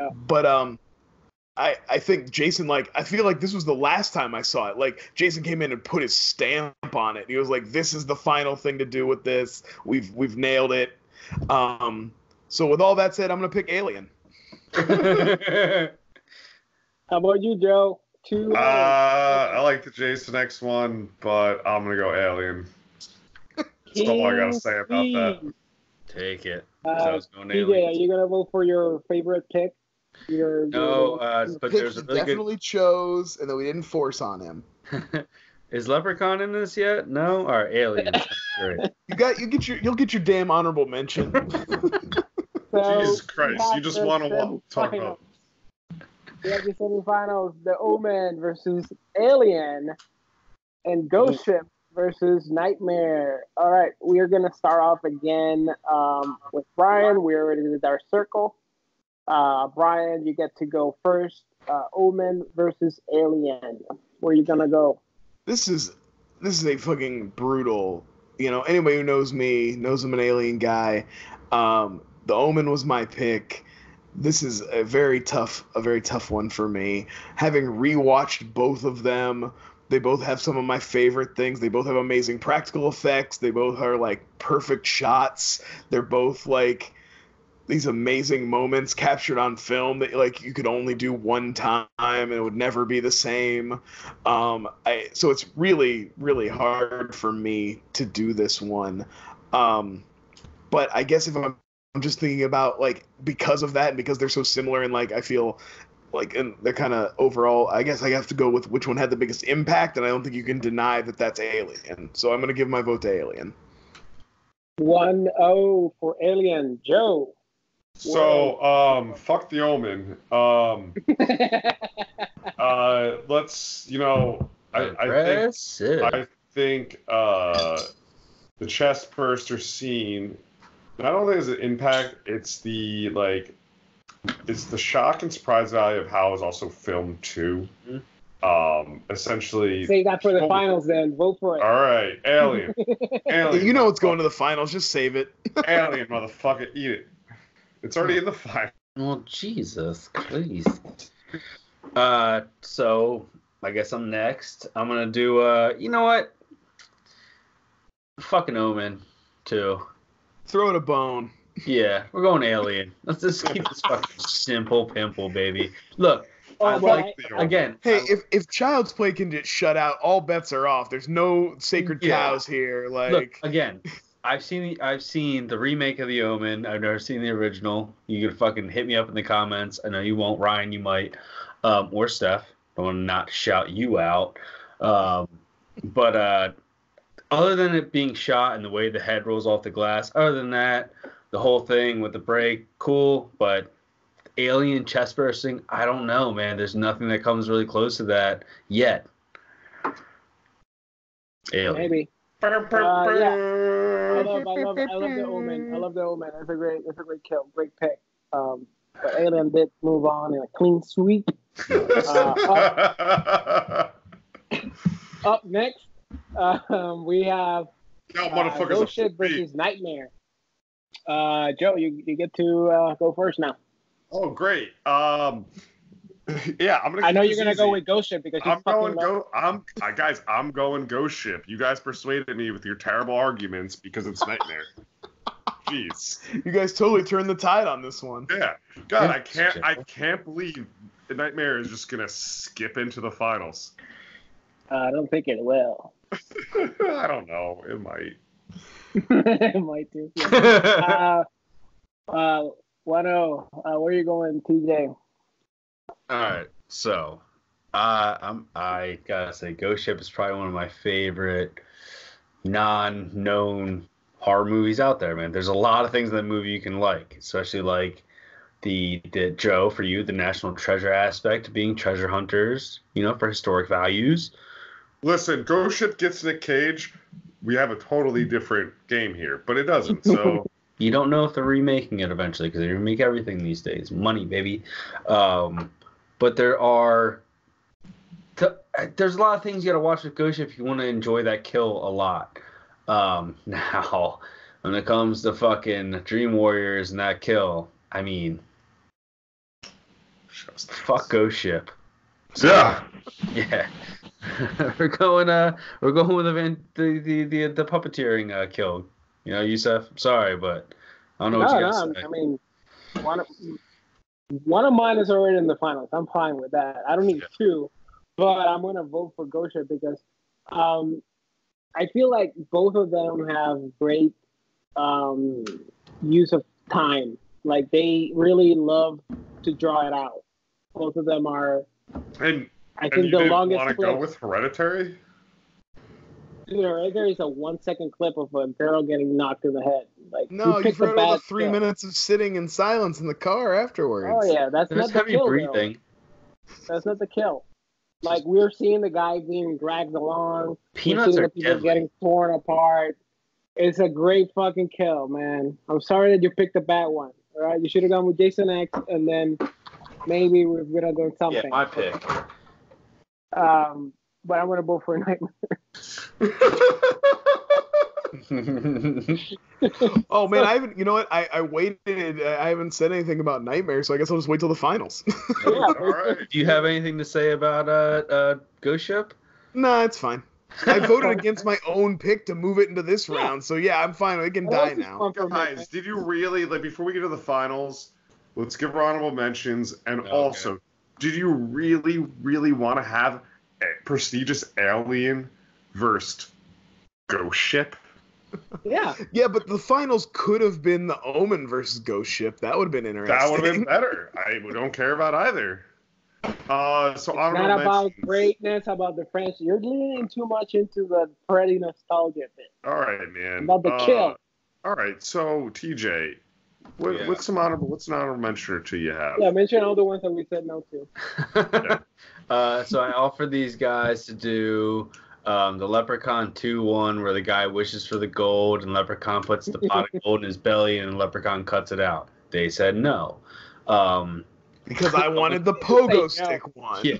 Yeah. But um, I, I think Jason like I feel like this was the last time I saw it. Like Jason came in and put his stamp on it. He was like, "This is the final thing to do with this. We've we've nailed it." Um, so with all that said, I'm gonna pick Alien. How about you, Joe? Two. Uh, I like the Jason X one, but I'm gonna go Alien. That's all I gotta say about that. Take it. Uh, So I was going TJ, are you gonna vote for your favorite pick? Your, No, your- uh, but Pick there's a really definitely chose, and then we didn't force on him. Is Leprechaun in this yet? No. All right, aliens. That's Great. You got you get your you'll get your damn honorable mention. So, Jesus Christ, you just want to talk about. The semifinals: The Omen versus Alien, and Ghost Ship versus Nightmare. All right, we are gonna start off again um, with Brian. We already did our circle. Uh, Brian, you get to go first. Uh, Omen versus Alien. Where you gonna go? this is this is a fucking brutal. You know, anybody who knows me knows I'm an alien guy. Um, the Omen was my pick. This is a very tough, a very tough one for me. Having rewatched both of them, they both have some of my favorite things. They both have amazing practical effects. They both are like perfect shots. They're both like these amazing moments captured on film that like you could only do one time and it would never be the same. Um, I so it's really really hard for me to do this one. Um, but I guess if I'm, I'm just thinking about like because of that and because they're so similar and like I feel like and they're kind of overall I guess I have to go with which one had the biggest impact and I don't think you can deny that that's Alien. So I'm gonna give my vote to Alien. One zero for Alien. Joe. So, um, fuck the Omen. Um, uh, let's, you know, I, I think I think uh, the chest burster scene. I don't think it's an impact. It's the like, it's the shock and surprise value of how it's also filmed too. Mhm. Um, essentially. Say that for the Oh. finals, then vote for it. All right, Alien, Alien. You know what's going to the finals, just save it. Alien, motherfucker, eat it. It's already in the final. Well, Jesus, please. Uh, so I guess I'm next. I'm gonna do. Uh, you know what? Fucking Omen, too. Throw it a bone. Yeah, we're going Alien. Let's just keep this fucking simple, pimple, baby. Look, Oh, I well, like the Omen. again. Hey, I- if if Child's Play can get shut out, all bets are off. There's no sacred Yeah. cows here. Like, Look again. I've seen the I've seen the remake of The Omen. I've never seen the original. You can fucking hit me up in the comments. I know you won't, Ryan. You might, um, or Steph. I want to not shout you out. Um, but uh, other than it being shot and the way the head rolls off the glass, other than that, the whole thing with the break, cool. But alien chest bursting, I don't know, man. There's nothing that comes really close to that yet. Alien. maybe. Uh, yeah. I love, I love, I love the Omen. I love the Omen. That's a great, that's a great kill, great pick. Um, but Alien did move on in a clean sweep. Uh, Up next, um, we have no, uh, motherfuckers. Ghost Ship versus Nightmare. Uh, Joe, you, you get to uh, go first now. Oh, great. Um, yeah, I'm gonna. I know you're gonna go with Ghost Ship because I'm going love go. I'm uh, guys. I'm going Ghost Ship. You guys persuaded me with your terrible arguments because it's Nightmare. Jeez. you guys totally turned the tide on this one. Yeah. God, I can't. I can't believe the Nightmare is just gonna skip into the finals. Uh, I don't think it will. I don't know. It might. it might do. Yeah. Uh, uh, 1-0. Uh, where are you going, TJ? All right, so uh, I'm I gotta say, Ghost Ship is probably one of my favorite non-known horror movies out there, man. There's a lot of things in that movie you can like, especially like the the Joe for you, the national treasure aspect, being treasure hunters, you know, for historic values. Listen, Ghost Ship gets Nick Cage. We have a totally different game here, but it doesn't. So You don't know if they're remaking it eventually because they remake everything these days. Money, baby. Um, but there are th- there's a lot of things you got to watch with Ghost Ship if you want to enjoy that kill a lot. Um, now, when it comes to fucking Dream Warriors and that kill, I mean, Just Fuck Ghost Ship. Yeah. Yeah. we're going uh we're going with the van- the the the, the puppeteering uh, kill. You know, Jusef. Sorry, but I don't know what no, you no, guys say. I mean, one of, one of mine is already in the finals. I'm fine with that. I don't need two, but I'm gonna vote for Ghost Ship because um, I feel like both of them have great um, use of time. Like they really love to draw it out. Both of them are. And, I and think you the didn't longest want to go with Hereditary? there, there is a one second clip of a girl getting knocked in the head. Like No, you you've picked heard all the bad three kill. minutes of sitting in silence in the car afterwards. Oh yeah, that's There's not the heavy kill. though. breathing. That's not the kill. Like we're seeing the guy being dragged along. Peanuts we're seeing are the people getting torn apart. It's a great fucking kill, man. I'm sorry that you picked a bad one. All right, you should have gone with Jason X, and then maybe we would have done something. Yeah, my pick. Um, but I'm gonna vote for Nightmare. Oh man, I haven't. You know what? I, I waited. I haven't said anything about Nightmare, so I guess I'll just wait till the finals. yeah, All right. Do you have anything to say about uh uh Ghost Ship? nah, it's fine. I voted against my own pick to move it into this round, so yeah, I'm fine. It can What die now. Guys, did you really like before we get to the finals? Let's give honorable mentions, and Okay. also, did you really, really want to have a prestigious alien versus Ghost Ship? Yeah, Yeah, but the finals could have been the Omen versus Ghost Ship. That would have been interesting. That would have been better. I don't care about either. Uh, so it's honorable not about mentions. greatness, about the French. You're leaning too much into the Freddy nostalgia bit. All right, man. About the Uh, kill. All right, so TJ, what, Yeah. what's some honorable? What's an honorable mention or two you have? Yeah, mention all the ones that we said no to. uh, so I offered these guys to do um, the Leprechaun 2 1, where the guy wishes for the gold and Leprechaun puts the pot of gold in his belly and Leprechaun cuts it out. They said no. Um, because I wanted the pogo stick one. Yeah.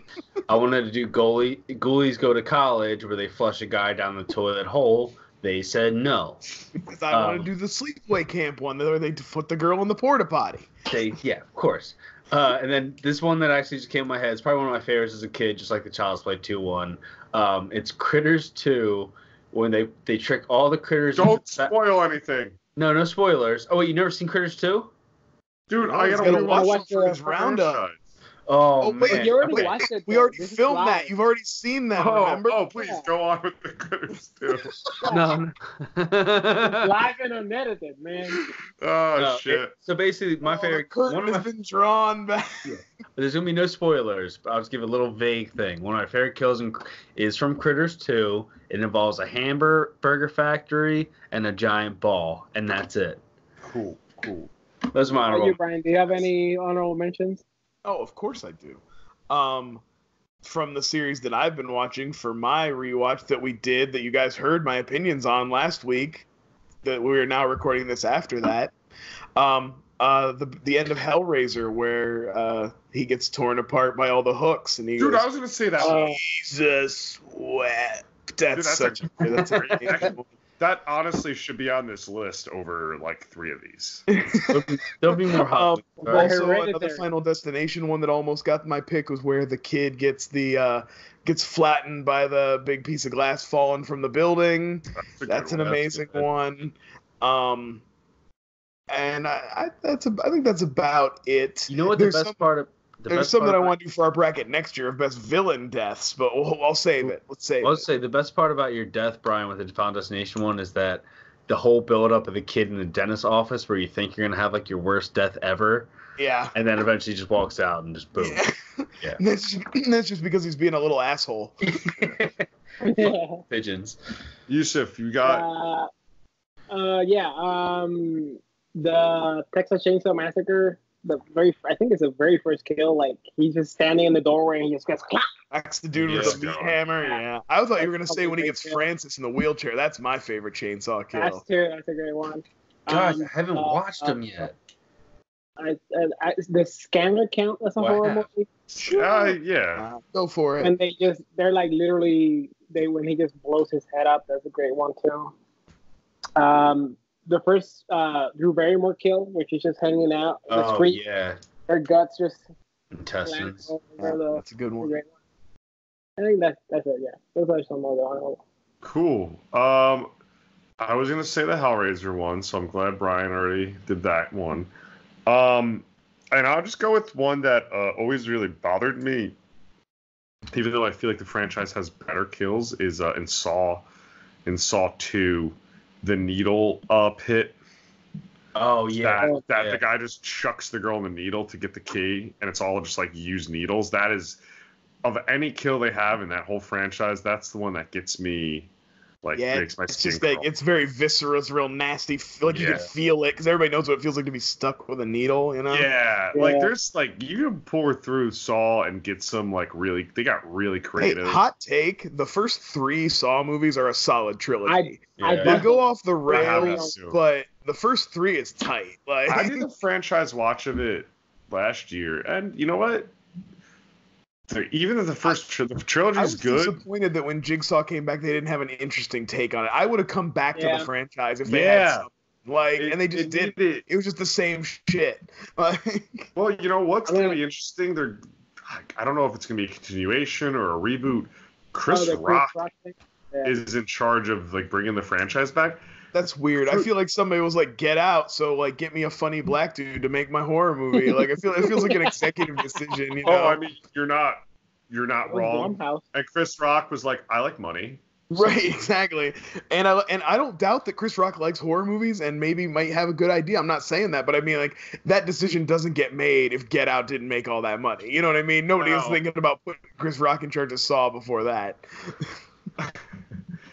I wanted to do goalie, Ghoulies Go to College, where they flush a guy down the toilet hole. They said no. Because I wanted Um, to do the sleepaway camp one, where they put the girl in the porta potty. They, yeah, of course. Uh, and then this one that actually just came to my head. It's probably one of my favorites as a kid, just like the Child's Play 2 one. Um, it's Critters 2, when they they trick all the critters. Don't into that- spoil anything, No, no spoilers. Oh wait, you never seen Critters 2? dude. No, I gotta gotta rewatch watch it the roundup. Franchise. Oh, Oh, wait, man. you already wait, watched it. We though. already This filmed that. You've already seen that. Oh, remember? oh, please Yeah. go on with the critters too. no. no. Live and unedited, man. Oh No, shit. it- so basically, my Oh, the favorite. curtain One of has my, been drawn back. there's gonna be no spoilers, but I'll just give a little vague thing. One of my favorite kills in, is from Critters 2. It involves a hamburger factory and a giant ball, and that's it. Cool, cool. Those are my honorable. you, Brian? Do you have any honorable mentions? Oh, of course I do. Um, from the series that I've been watching for my rewatch that we did that you guys heard my opinions on last week, that we are now recording this after that. Um, uh, the the end of Hellraiser where uh, he gets torn apart by all the hooks and he Dude, goes, I was gonna say that. Jesus wept. That's, Dude, that's such a- a, that's a that honestly should be on this list over like three of these. There'll be, there'll be more hot. Um, ones, all right? also, another Hereditary. Final Destination one that almost got my pick was where the kid gets the uh, gets flattened by the big piece of glass falling from the building. That's, That's an one. amazing good. one. Um, and I, I that's a, I think that's about it. You know what the best some- part of the There's something some that I want to do for our bracket next year of best villain deaths, but we'll, I'll save it. Let's save I'll it. say the best part about your death, Brian, with the Final Destination one is that the whole build up of the kid in the dentist office where you think you're gonna have like your worst death ever, Yeah. and then eventually just walks out and just boom. Yeah. Yeah. That's just, that's just because he's being a little asshole. yeah. Pigeons. Jusef, you got Uh, uh, yeah. Um, the Texas Chainsaw Massacre. The very, I think it's the very first kill. Like he's just standing in the doorway and he just gets "Clap." That's the dude Yeah. with the meat hammer. Yeah. I thought you were gonna say when he gets fucking Francis in the wheelchair. That's my favorite chainsaw kill. That's kill. too. That's a great one. Gosh, Um, I haven't uh, watched uh, them yet. I, I, I, the scanner count that's a I horror movie. uh, yeah. Go for it. And they just they're like literally they when he just blows his head up, that's a great one too. Um the first uh Drew Barrymore kill, which is just hanging out the Oh screen, yeah. her guts just Intestines. Those are the- That's a good the one. I think that's that's it. Yeah, those are some of the honorable. Cool. Um, I was gonna say the Hellraiser one, so I'm glad Brian already did that one. Um, and I'll just go with one that uh, always really bothered me, even though I feel like the franchise has better kills. Is uh, in Saw, in Saw Two, the needle uh, pit. Oh yeah. that that yeah. the guy just chucks the girl in the needle to get the key, and it's all just like used needles. That is of any kill they have in that whole franchise. That's the one that gets me. Like Yeah, makes my It's skin just like it's very visceral. It's real nasty. f- Like you can feel it because everybody knows what it feels like to be stuck with a needle. You know. Yeah, Yeah. like there's like you can pour through Saw and get some like really they got really Hey, creative. hot take: the first three Saw movies are a solid trilogy. I Yeah. they go off the rails, but the first three is tight. Like I did a franchise watch of it last year, and you know what? The- Even if the first tri- the trilogy I is was good, disappointed that when Jigsaw came back, they didn't have an interesting take on it. I would have come back to the franchise if they Yeah. had something. Like, it- and they just it did. it. It was just the same shit. Like, Well, you know what's gonna be interesting? They're I don't know if it's gonna be a continuation or a reboot. Oh, Chris oh, the Rock Rock. Yeah. is in charge of like bringing the franchise back. That's weird. I feel like somebody was like, "Get out!" So like, get me a funny black dude to make my horror movie. Like, I feel it feels like an executive decision. You oh, know? Oh, I mean, you're not you're not wrong. And Chris Rock was like, I like money. Right, exactly. And I and I don't doubt that Chris Rock likes horror movies and maybe might have a good idea. I'm not saying that, but I mean like that decision doesn't get made if Get Out didn't make all that money. You know what I mean? Nobody was thinking about putting Chris Rock in charge of Saw before that.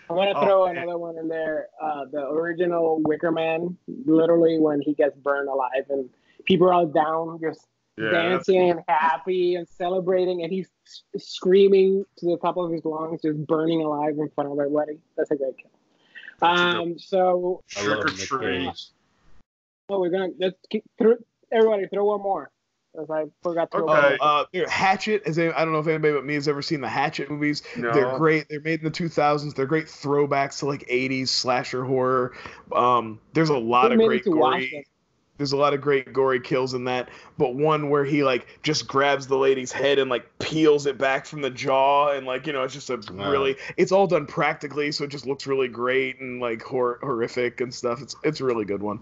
I want to Oh, throw man. another one in there. Uh, the original Wicker Man, literally when he gets burned alive and people are all down, just Yeah. dancing and happy and celebrating, and he's screaming to the top of his lungs, just burning alive in front of everybody. That's a great kill. Um, so Trick or treat. Oh, we're gonna let's keep through. Everybody, throw one more. 'Cause I forgot to. Okay. Uh, uh, there- Hatchet. Is any- I don't know if anybody but me has ever seen the Hatchet movies. No. They're great. They're made in the 2000s. They're great throwbacks to like 80s slasher horror. Um, there's a lot of great to gory. There's a lot of great gory kills in that, but one where he like just grabs the lady's head and like peels it back from the jaw, and like you know, it's just a Wow. really. It's all done practically, so it just looks really great and like hor- horrific and stuff. It's it's a really good one.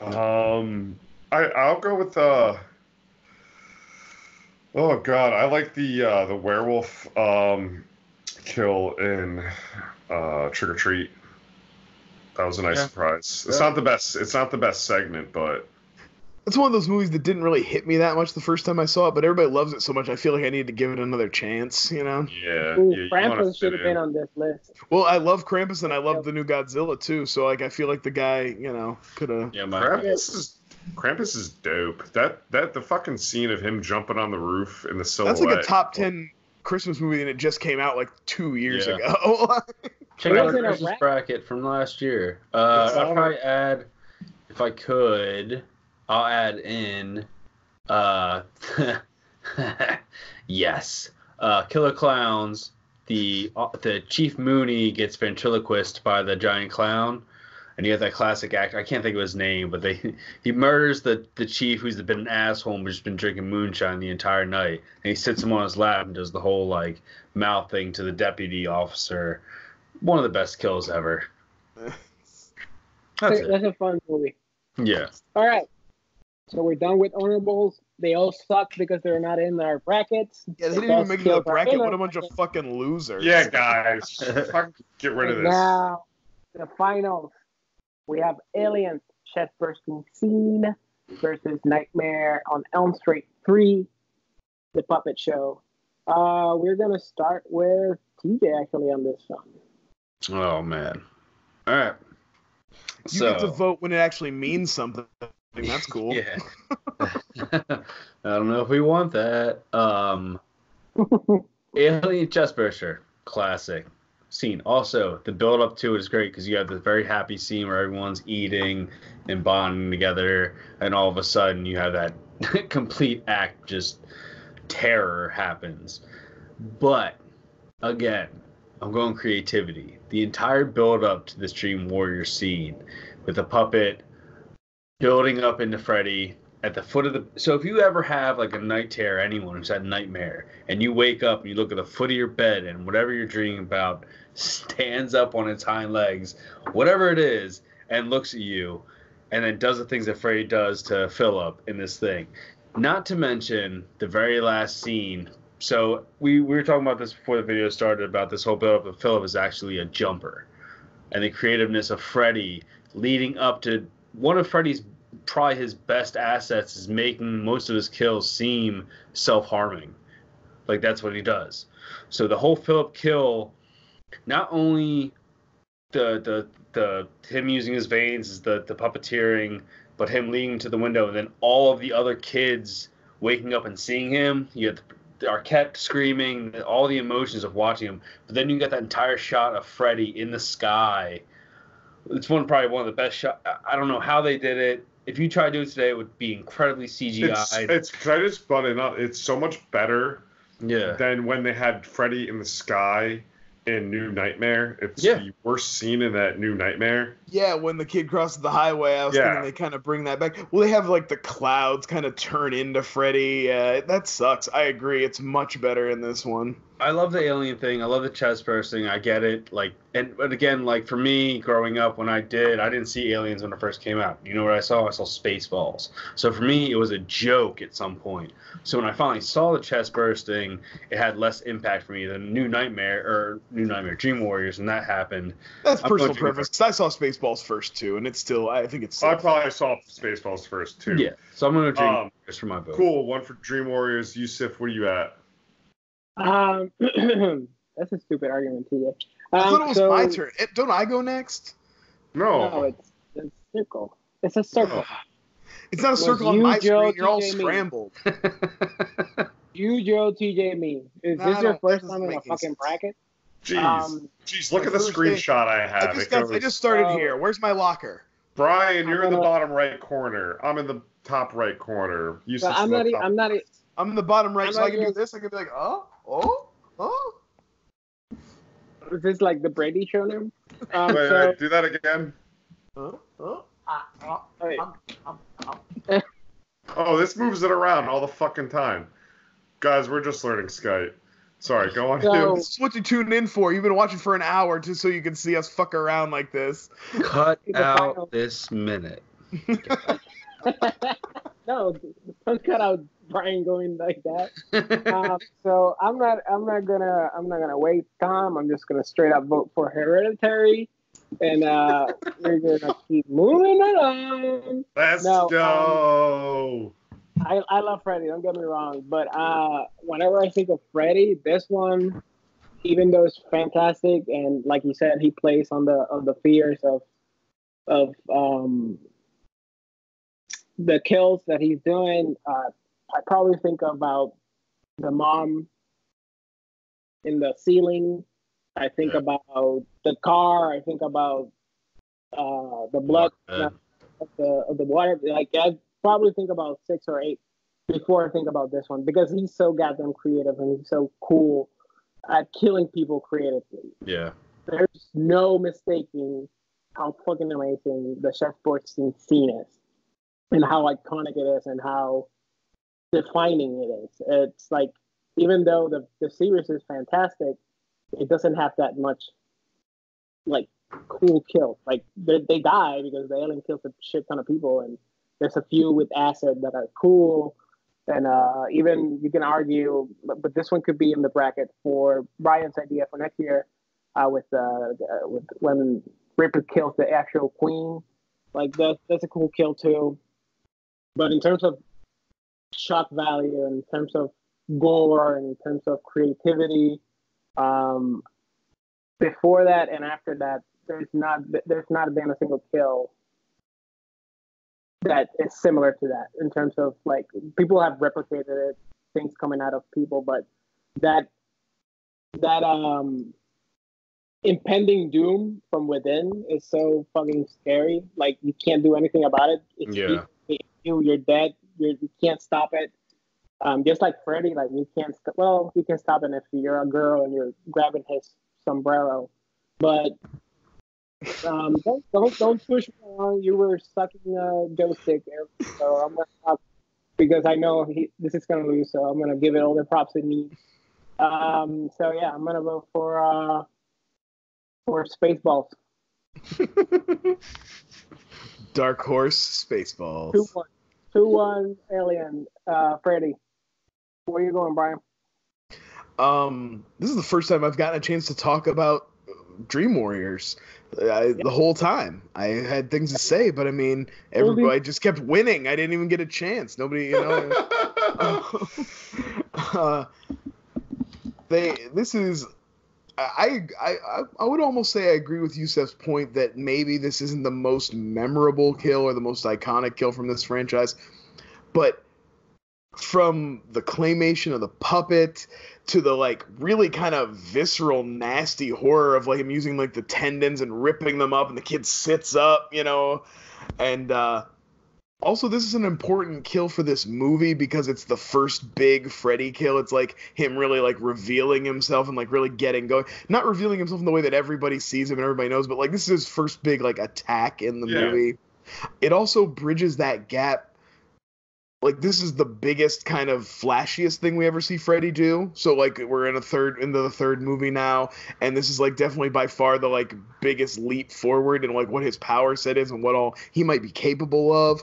Um, I I'll go with uh. Oh God, I like the uh, the werewolf um kill in uh Trick or Treat. That was a nice Yeah. surprise. It's Yeah. not the best. It's not the best segment, but It's one of those movies that didn't really hit me that much the first time I saw it, but everybody loves it so much. I feel like I need to give it another chance. You know. yeah, Ooh, yeah you Krampus fit should have been on this list. Well, I love Krampus and I love the new Godzilla too. So like, I feel like the guy, you know, could have. Yeah, my Krampus is Krampus is dope. That that the fucking scene of him jumping on the roof in the silhouette. That's like a top ten Christmas movie, and it just came out like two years Yeah. ago. Check out was our Christmas rap- bracket from last year. Uh, It's I'll probably add, if I could, I'll add in, uh, yes, uh, Killer Klowns. The uh, the Chief Mooney gets ventriloquist by the giant clown, and you have that classic actor. I can't think of his name, but they he murders the the chief who's been an asshole and just been drinking moonshine the entire night, and he sits him on his lap and does the whole like mouth thing to the deputy officer. One of the best kills ever. That's it. That's a fun movie. Yeah. All right. So we're done with honorables. They all suck because they're not in our brackets. yeah, they The didn't even make the kills bracket. in What a bunch of fucking losers. Yeah, guys, fuck, get rid of this. Now, the finals. We have Aliens, chest bursting scene versus Nightmare on Elm Street 3, the puppet show. Uh, we're going to start with TJ actually on this one. Oh man. All right. You so, get to vote when it actually means something. That's cool. Yeah. I don't know if we want that. Um, Alien Chestburster, classic scene. Also, the build up to it is great because you have the very happy scene where everyone's eating and bonding together, and all of a sudden you have that complete act just terror happens. But again, I'm going creativity. The entire build up to this Dream Warrior scene with the puppet building up into Freddy, at the foot of the. So if you ever have like a night terror, anyone who's had a nightmare, and you wake up and you look at the foot of your bed, and whatever you're dreaming about stands up on its hind legs, whatever it is, and looks at you, and then does the things that Freddy does to Philip in this thing. Not to mention the very last scene. So we, we were talking about this before the video started about this whole build up of Philip is actually a jumper, and the creativeness of Freddy leading up to one of Freddy's probably his best assets is making most of his kills seem self-harming. Like that's what he does. So the whole Philip kill, not only the the the him using his veins is the the puppeteering, but him leading to the window, and then all of the other kids waking up and seeing him. You have the Arquette screaming, all the emotions of watching him. But then you get that entire shot of Freddy in the sky. It's one probably one of the best shots. I don't know how they did it. If you try to do it today, it would be incredibly CGI. It's, it's can I just butt in? It's so much better yeah. than when they had Freddy in the sky in New Nightmare. It's Yeah. the worst scene in that New Nightmare. Yeah, when the kid crosses the highway, I was Yeah. thinking they kind of bring that back. Well, they have like the clouds kind of turn into Freddy. Uh, that sucks. I agree. It's much better in this one. I love the alien thing. I love the chest bursting. I get it. Like, and but again, like for me, growing up, when I did, I didn't see aliens when it first came out. You know what I saw? I saw Spaceballs. So for me, it was a joke at some point. So when I finally saw the chest bursting, it had less impact for me than New Nightmare or New Nightmare Dream Warriors, and that happened. That's I'm personal preference. preference. 'cause I saw Spaceballs first too, and it's still. I think it's. I probably saw Spaceballs first too. Yeah. So I'm gonna go Dream Um, Warriors for my vote. Cool. One for Dream Warriors. Jusef, where are you at? Um, that's a stupid argument, TJ. Um, I thought it was so- my turn. Eh, Don't I go next? No. No, it's it's circle. It's a circle. It's not a Was circle on you, my Joe, screen. You're all TJ, me? scrambled. You, Joe, TJ, me. Is No, this no, your first time in a fucking sense. bracket? Jeez. Um, Jeez. Look at the first day- screenshot I I have. just, got, goes, I just started Oh. here. Where's my locker? Brian, you're in the gonna- bottom right corner. I'm in the top right corner. You Jusef's I'm not. I'm not. I'm in the bottom right, I'm so I not can do this. I can be like, oh, oh, oh. Is this like the Brady show now? Um, Wait, so, wait, do that again. oh, oh. wait. Oh, this moves it around all the fucking time. Guys, we're just learning Skype. Sorry, go on. So- This is what you tuned in for. You've been watching for an hour just so you can see us fuck around like this. Cut The final- out this minute. no, don't cut out Brian going like that. Um, so I'm not. I'm not gonna. I'm not gonna waste time. I'm just gonna straight up vote for Hereditary, and uh, we're gonna keep moving along. Let's No, um, go. I, I love Freddy. Don't get me wrong, but uh, whenever I think of Freddy, this one, even though it's fantastic, and like you said, he plays on the on the fears of of um the kills that he's doing. Uh, I probably think about the mom in the ceiling. I think Yeah. about the car. I think about uh, the blood of the of the water. Like I probably think about six or eight before I think about this one because he's so goddamn creative and he's so cool at killing people creatively. yeah. There's no mistaking how fucking amazing the chestburster scene scene is and how iconic it is and how defining it is. It's like even though the the series is fantastic, it doesn't have that much like cool kill. Like they, they die because the alien kills a shit ton of people, and there's a few with acid that are cool. And uh, even you can argue, but, this one could be in the bracket for Brian's idea for next year, uh, with uh, with when Ripley kills the actual queen. Like that's that's a cool kill too. But in terms of shock value, in terms of gore, and in terms of creativity, um, before that and after that, there's not there's not been a single kill that is similar to that in terms of like people have replicated it, things coming out of people, but that that um impending doom from within is so fucking scary. Like you can't do anything about it. It's Yeah. you, you you're dead. You're, you can't stop it. Um, just like Freddy, like you can't. St- well, you can stop it if you're a girl and you're grabbing his sombrero, but um, don't don't don't push me on. You were sucking a joystick, so I'm gonna stop because I know he, this is gonna lose, so I'm gonna give it all the props it needs. Um, so yeah, I'm gonna vote for uh, for Spaceballs. Dark Horse Spaceballs. Two one, two one, Alien. Uh, Freddy, where you going, Brian? Um, this is the first time I've gotten a chance to talk about Dream Warriors. I, The whole time I had things to say, but I mean, everybody I just kept winning. I didn't even get a chance. Nobody, you know. uh, they. This is. I, I I would almost say I agree with Jusef's point that maybe this isn't the most memorable kill or the most iconic kill from this franchise, but from the claymation of the puppet to the like really kind of visceral nasty horror of like him using like the tendons and ripping them up and the kid sits up you know? And uh also this is an important kill for this movie because it's the first big freddy kill. It's like him really like revealing himself and like really getting going. Not revealing himself in the way that everybody sees him and everybody knows but like this is his first big like attack in the Yeah. movie. It also bridges that gap like this is the biggest kind of flashiest thing we ever see Freddy do. So like we're in a third into the third movie now, and this is like definitely by far the like biggest leap forward in like what his power set is and what all he might be capable of.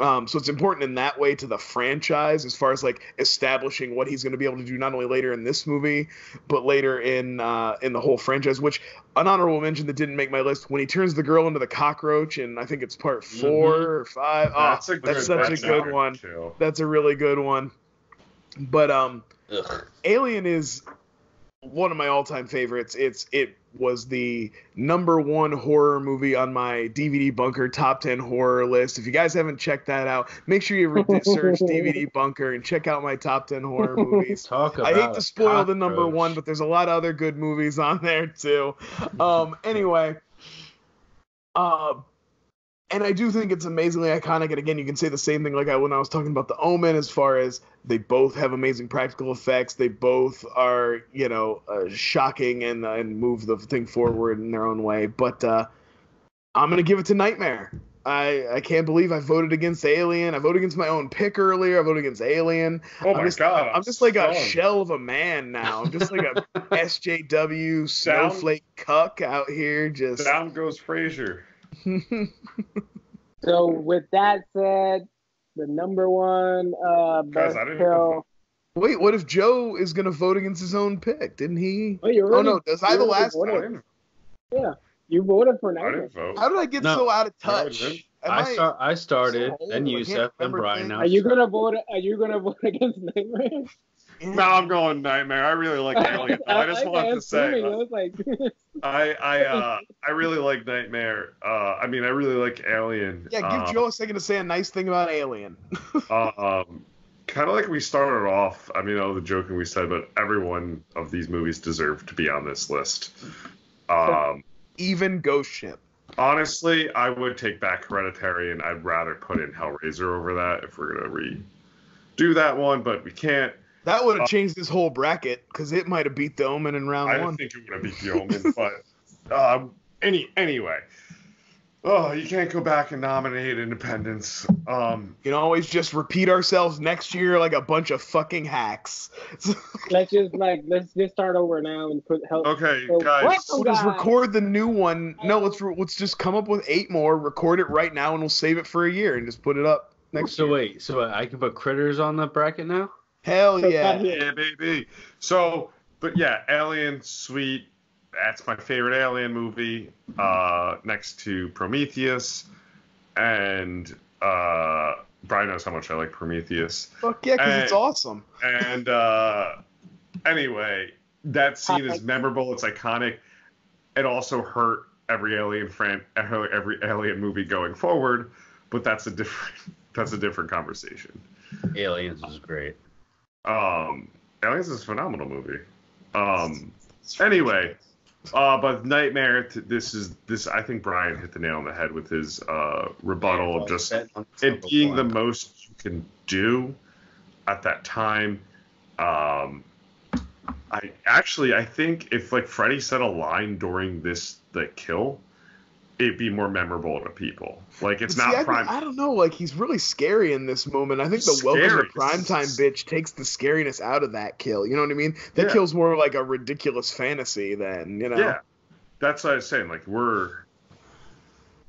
Um, so it's important in that way to the franchise as far as like establishing what he's going to be able to do not only later in this movie but later in uh, in the whole franchise. Which an honorable mention that didn't make my list when he turns the girl into the cockroach, and I think it's part 4 or five. Oh, That's a good, that's such a that's good good one. kill. That's a really good one. But um, Ugh. Alien is one of my all-time favorites. It's it was the number one horror movie on my DVD Bunker top 10 horror list. If you guys haven't checked that out, make sure you re- search DVD Bunker and check out my top 10 horror movies. Talk about I hate to spoil the number one, but there's a lot of other good movies on there too. Um, anyway, uh, and I do think it's amazingly iconic. And again, you can say the same thing like I when I was talking about the Omen, as far as they both have amazing practical effects. They both are, you know, uh, shocking and and move the thing forward in their own way. But uh, I'm gonna give it to Nightmare. I, I can't believe I voted against Alien. I voted against my own pick earlier. I voted against Alien. Oh I'm my just, god! I'm just like a shell of a man now. I'm just like a SJW snowflake cuck out here. Just Down goes Frazier. So with that said, the number one uh, Guys, best I didn't kill. wait. What if Joe is gonna vote against his own pick? Didn't he? Oh, you Oh no, was I the last I voted. one? didn't, You voted for I didn't vote. How did I get No. so out of No, I touch? I, start, I started, so then old? I Jusef, then Brian. Now Are you gonna vote? Are you gonna vote against Nightmare? No, I'm going Nightmare. I really like Alien. I just like want to say, I like, I I uh I really like Nightmare. Uh, I mean, I really like Alien. Yeah, give Uh, Joe a second to say a nice thing about Alien. um, kind of like we started off. I mean, all the joking we said, but every one of these movies deserve to be on this list. Um, Even Ghost Ship. honestly, I would take back Hereditary, and I'd rather put in Hellraiser over that if we're gonna redo that one, but we can't. That would have Uh, changed this whole bracket because it might have beat the Omen in round I one. didn't think it would have beat the Omen, but um, any anyway. Oh, you can't go back and nominate Independence. Um, You can always just repeat ourselves next year like a bunch of fucking hacks. let's just like let's just start over now and put help. okay, So, guys. what? We'll just record the new one. No, let's re- let's just come up with eight more, record it right now, and we'll save it for a year and just put it up next So year. wait, so I can put critters on the bracket now? Hell yeah! Yeah, baby. So, but yeah, Alien, sweet. That's my favorite Alien movie. Uh, next to Prometheus, and uh, Brian knows how much I like Prometheus. Fuck yeah, because it's awesome. And uh, anyway, that scene is memorable. It's iconic. It also hurt every Alien friend, every Alien movie going forward. But that's a different. That's a different conversation. Aliens is great. Um, Aliens is a phenomenal movie. Um, anyway, uh, but Nightmare. This is this. I think Brian hit the nail on the head with his uh, rebuttal of just it being the most you can do at that time. Um, I actually I think if like Freddy said a line during this the kill, it be more memorable to people. Like it's not I, prime. I don't know. Like he's really scary in this moment. I think the welcome Scary. to primetime bitch takes the scariness out of that kill. You know what I mean? That Yeah. kill's more like a ridiculous fantasy than you know. Yeah, that's what I was saying. Like we're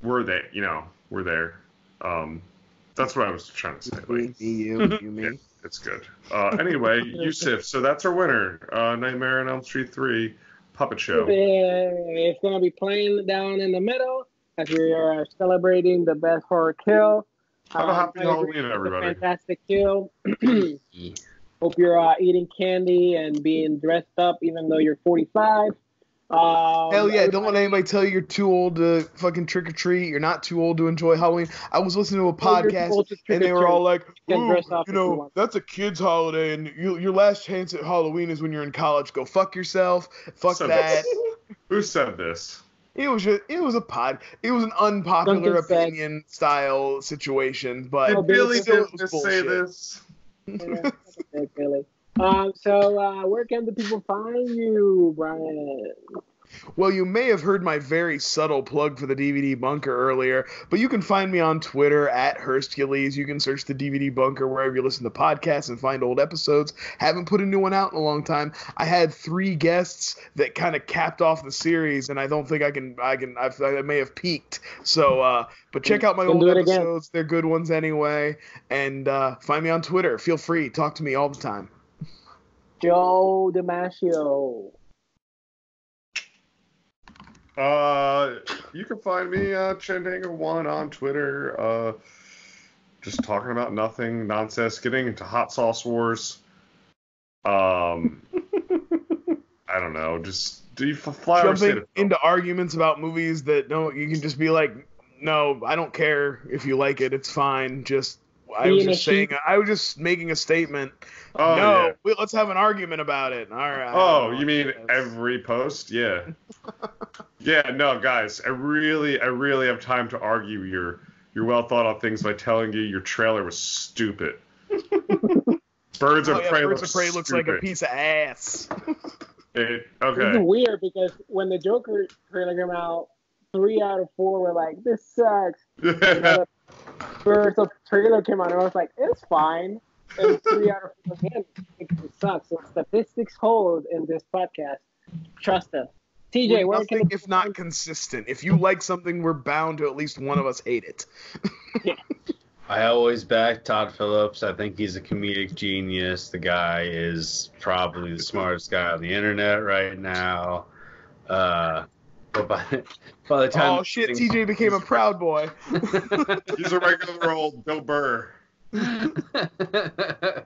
we're there. You know, we're there. Um, that's what I was trying to say. Like Me, you, you, me. it's good. Uh, anyway, Jusef. So that's our winner. Uh, Nightmare on Elm Street three puppet show. It's gonna be playing down in the middle as we are celebrating the best horror kill. Have a Um, happy I Halloween, with the everybody. Fantastic kill. Hope you're uh, eating candy and being dressed up, even though you're 45. Um, Hell yeah! Don't let anybody tell you you're too old to fucking trick or treat. You're not too old to enjoy Halloween. I was listening to a you're too podcast old to trick and they were all like, You "Ooh, you if you know, that's a kid's holiday, and you, your last chance at Halloween is when you're in college. Go fuck yourself. Fuck So- that." Who said this? It was just, it was a pod. It was an unpopular Duncan said- opinion style situation, but Did Oh, Billy Billy did it was just say this? Yeah, Billy. Um, so uh, where can the people find you, Brian? Well, you may have heard my very subtle plug for the DVD Bunker earlier, but you can find me on Twitter at Hurstcules. You can search the DVD Bunker wherever you listen to podcasts and find old episodes. Haven't put a new one out in a long time. I had three guests that kind of capped off the series, and I don't think I can. I can. I've, I may have peaked. So, uh, but check out my old it again. episodes. They're good ones anyway. And uh, find me on Twitter. Feel free. Talk to me all the time. Joe Damasio. Uh, you can find me uh, Chendango One on Twitter. Uh, just talking about nothing, nonsense, getting into hot sauce wars. Um, I don't know, just do you fly jumping into arguments about movies that don't you can just be like no i don't care if you like it it's fine just i was just saying i was just making a statement Oh, no yeah. we, let's have an argument about it all right Oh, oh you mean Yes. every post? Yeah. yeah, no, guys, I really, I really have time to argue your your well thought out things by telling you your trailer was stupid. Birds oh, of yeah, Prey Birds looks of Prey looks like a piece of ass It, This is okay. weird because when the Joker trailer came out, three out of four were like, "This sucks." And the Birds of trailer came out, and I was like, "It's fine." And three out of four again it sucks. So statistics hold in this podcast. Trust us. TJ, We're where nothing the if not consistent if you like something we're bound to at least one of us hate it I always back Todd Phillips. I think he's a comedic genius. The guy is probably the smartest guy on the internet right now. Uh, but by, by the time oh shit tj became a proud boy He's a regular old Bill Burr. uh,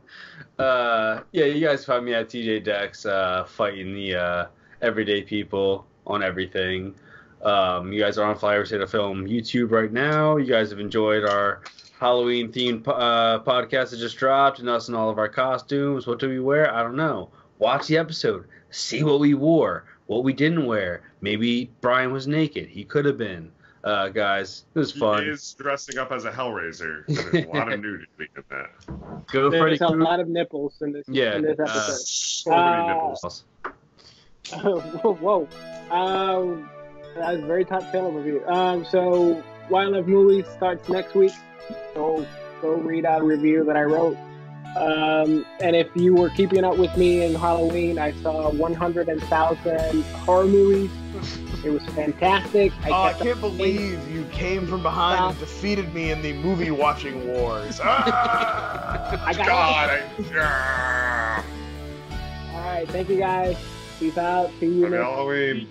yeah, you guys find me at TJ Dex, uh, fighting the uh, everyday people on everything. Um, you guys are on Flyover State of Film YouTube right now. You guys have enjoyed our Halloween themed po- uh, podcast that just dropped, and us in all of our costumes. What do we wear? I don't know. Watch the episode. See what we wore, what we didn't wear. Maybe Brian was naked. He could have been. Uh, guys, it was fun. He is dressing up as a Hellraiser. There's a lot of nudity in that. Go Freddy There's a Krueger. lot of nipples in this, Yeah, in this uh, episode. So many Uh, nipples. whoa, whoa. Um, that was a very top film review. Um, so Why I Love Movies starts next week. So go read out a review that I wrote. Um, and if you were keeping up with me in Halloween, I saw 100,000 horror movies. It was fantastic. I Oh, I can't believe you came from behind and defeated me in the movie watching wars. Ah! I got God, I, yeah. All right, thank you guys. Peace out. See you Happy next Halloween.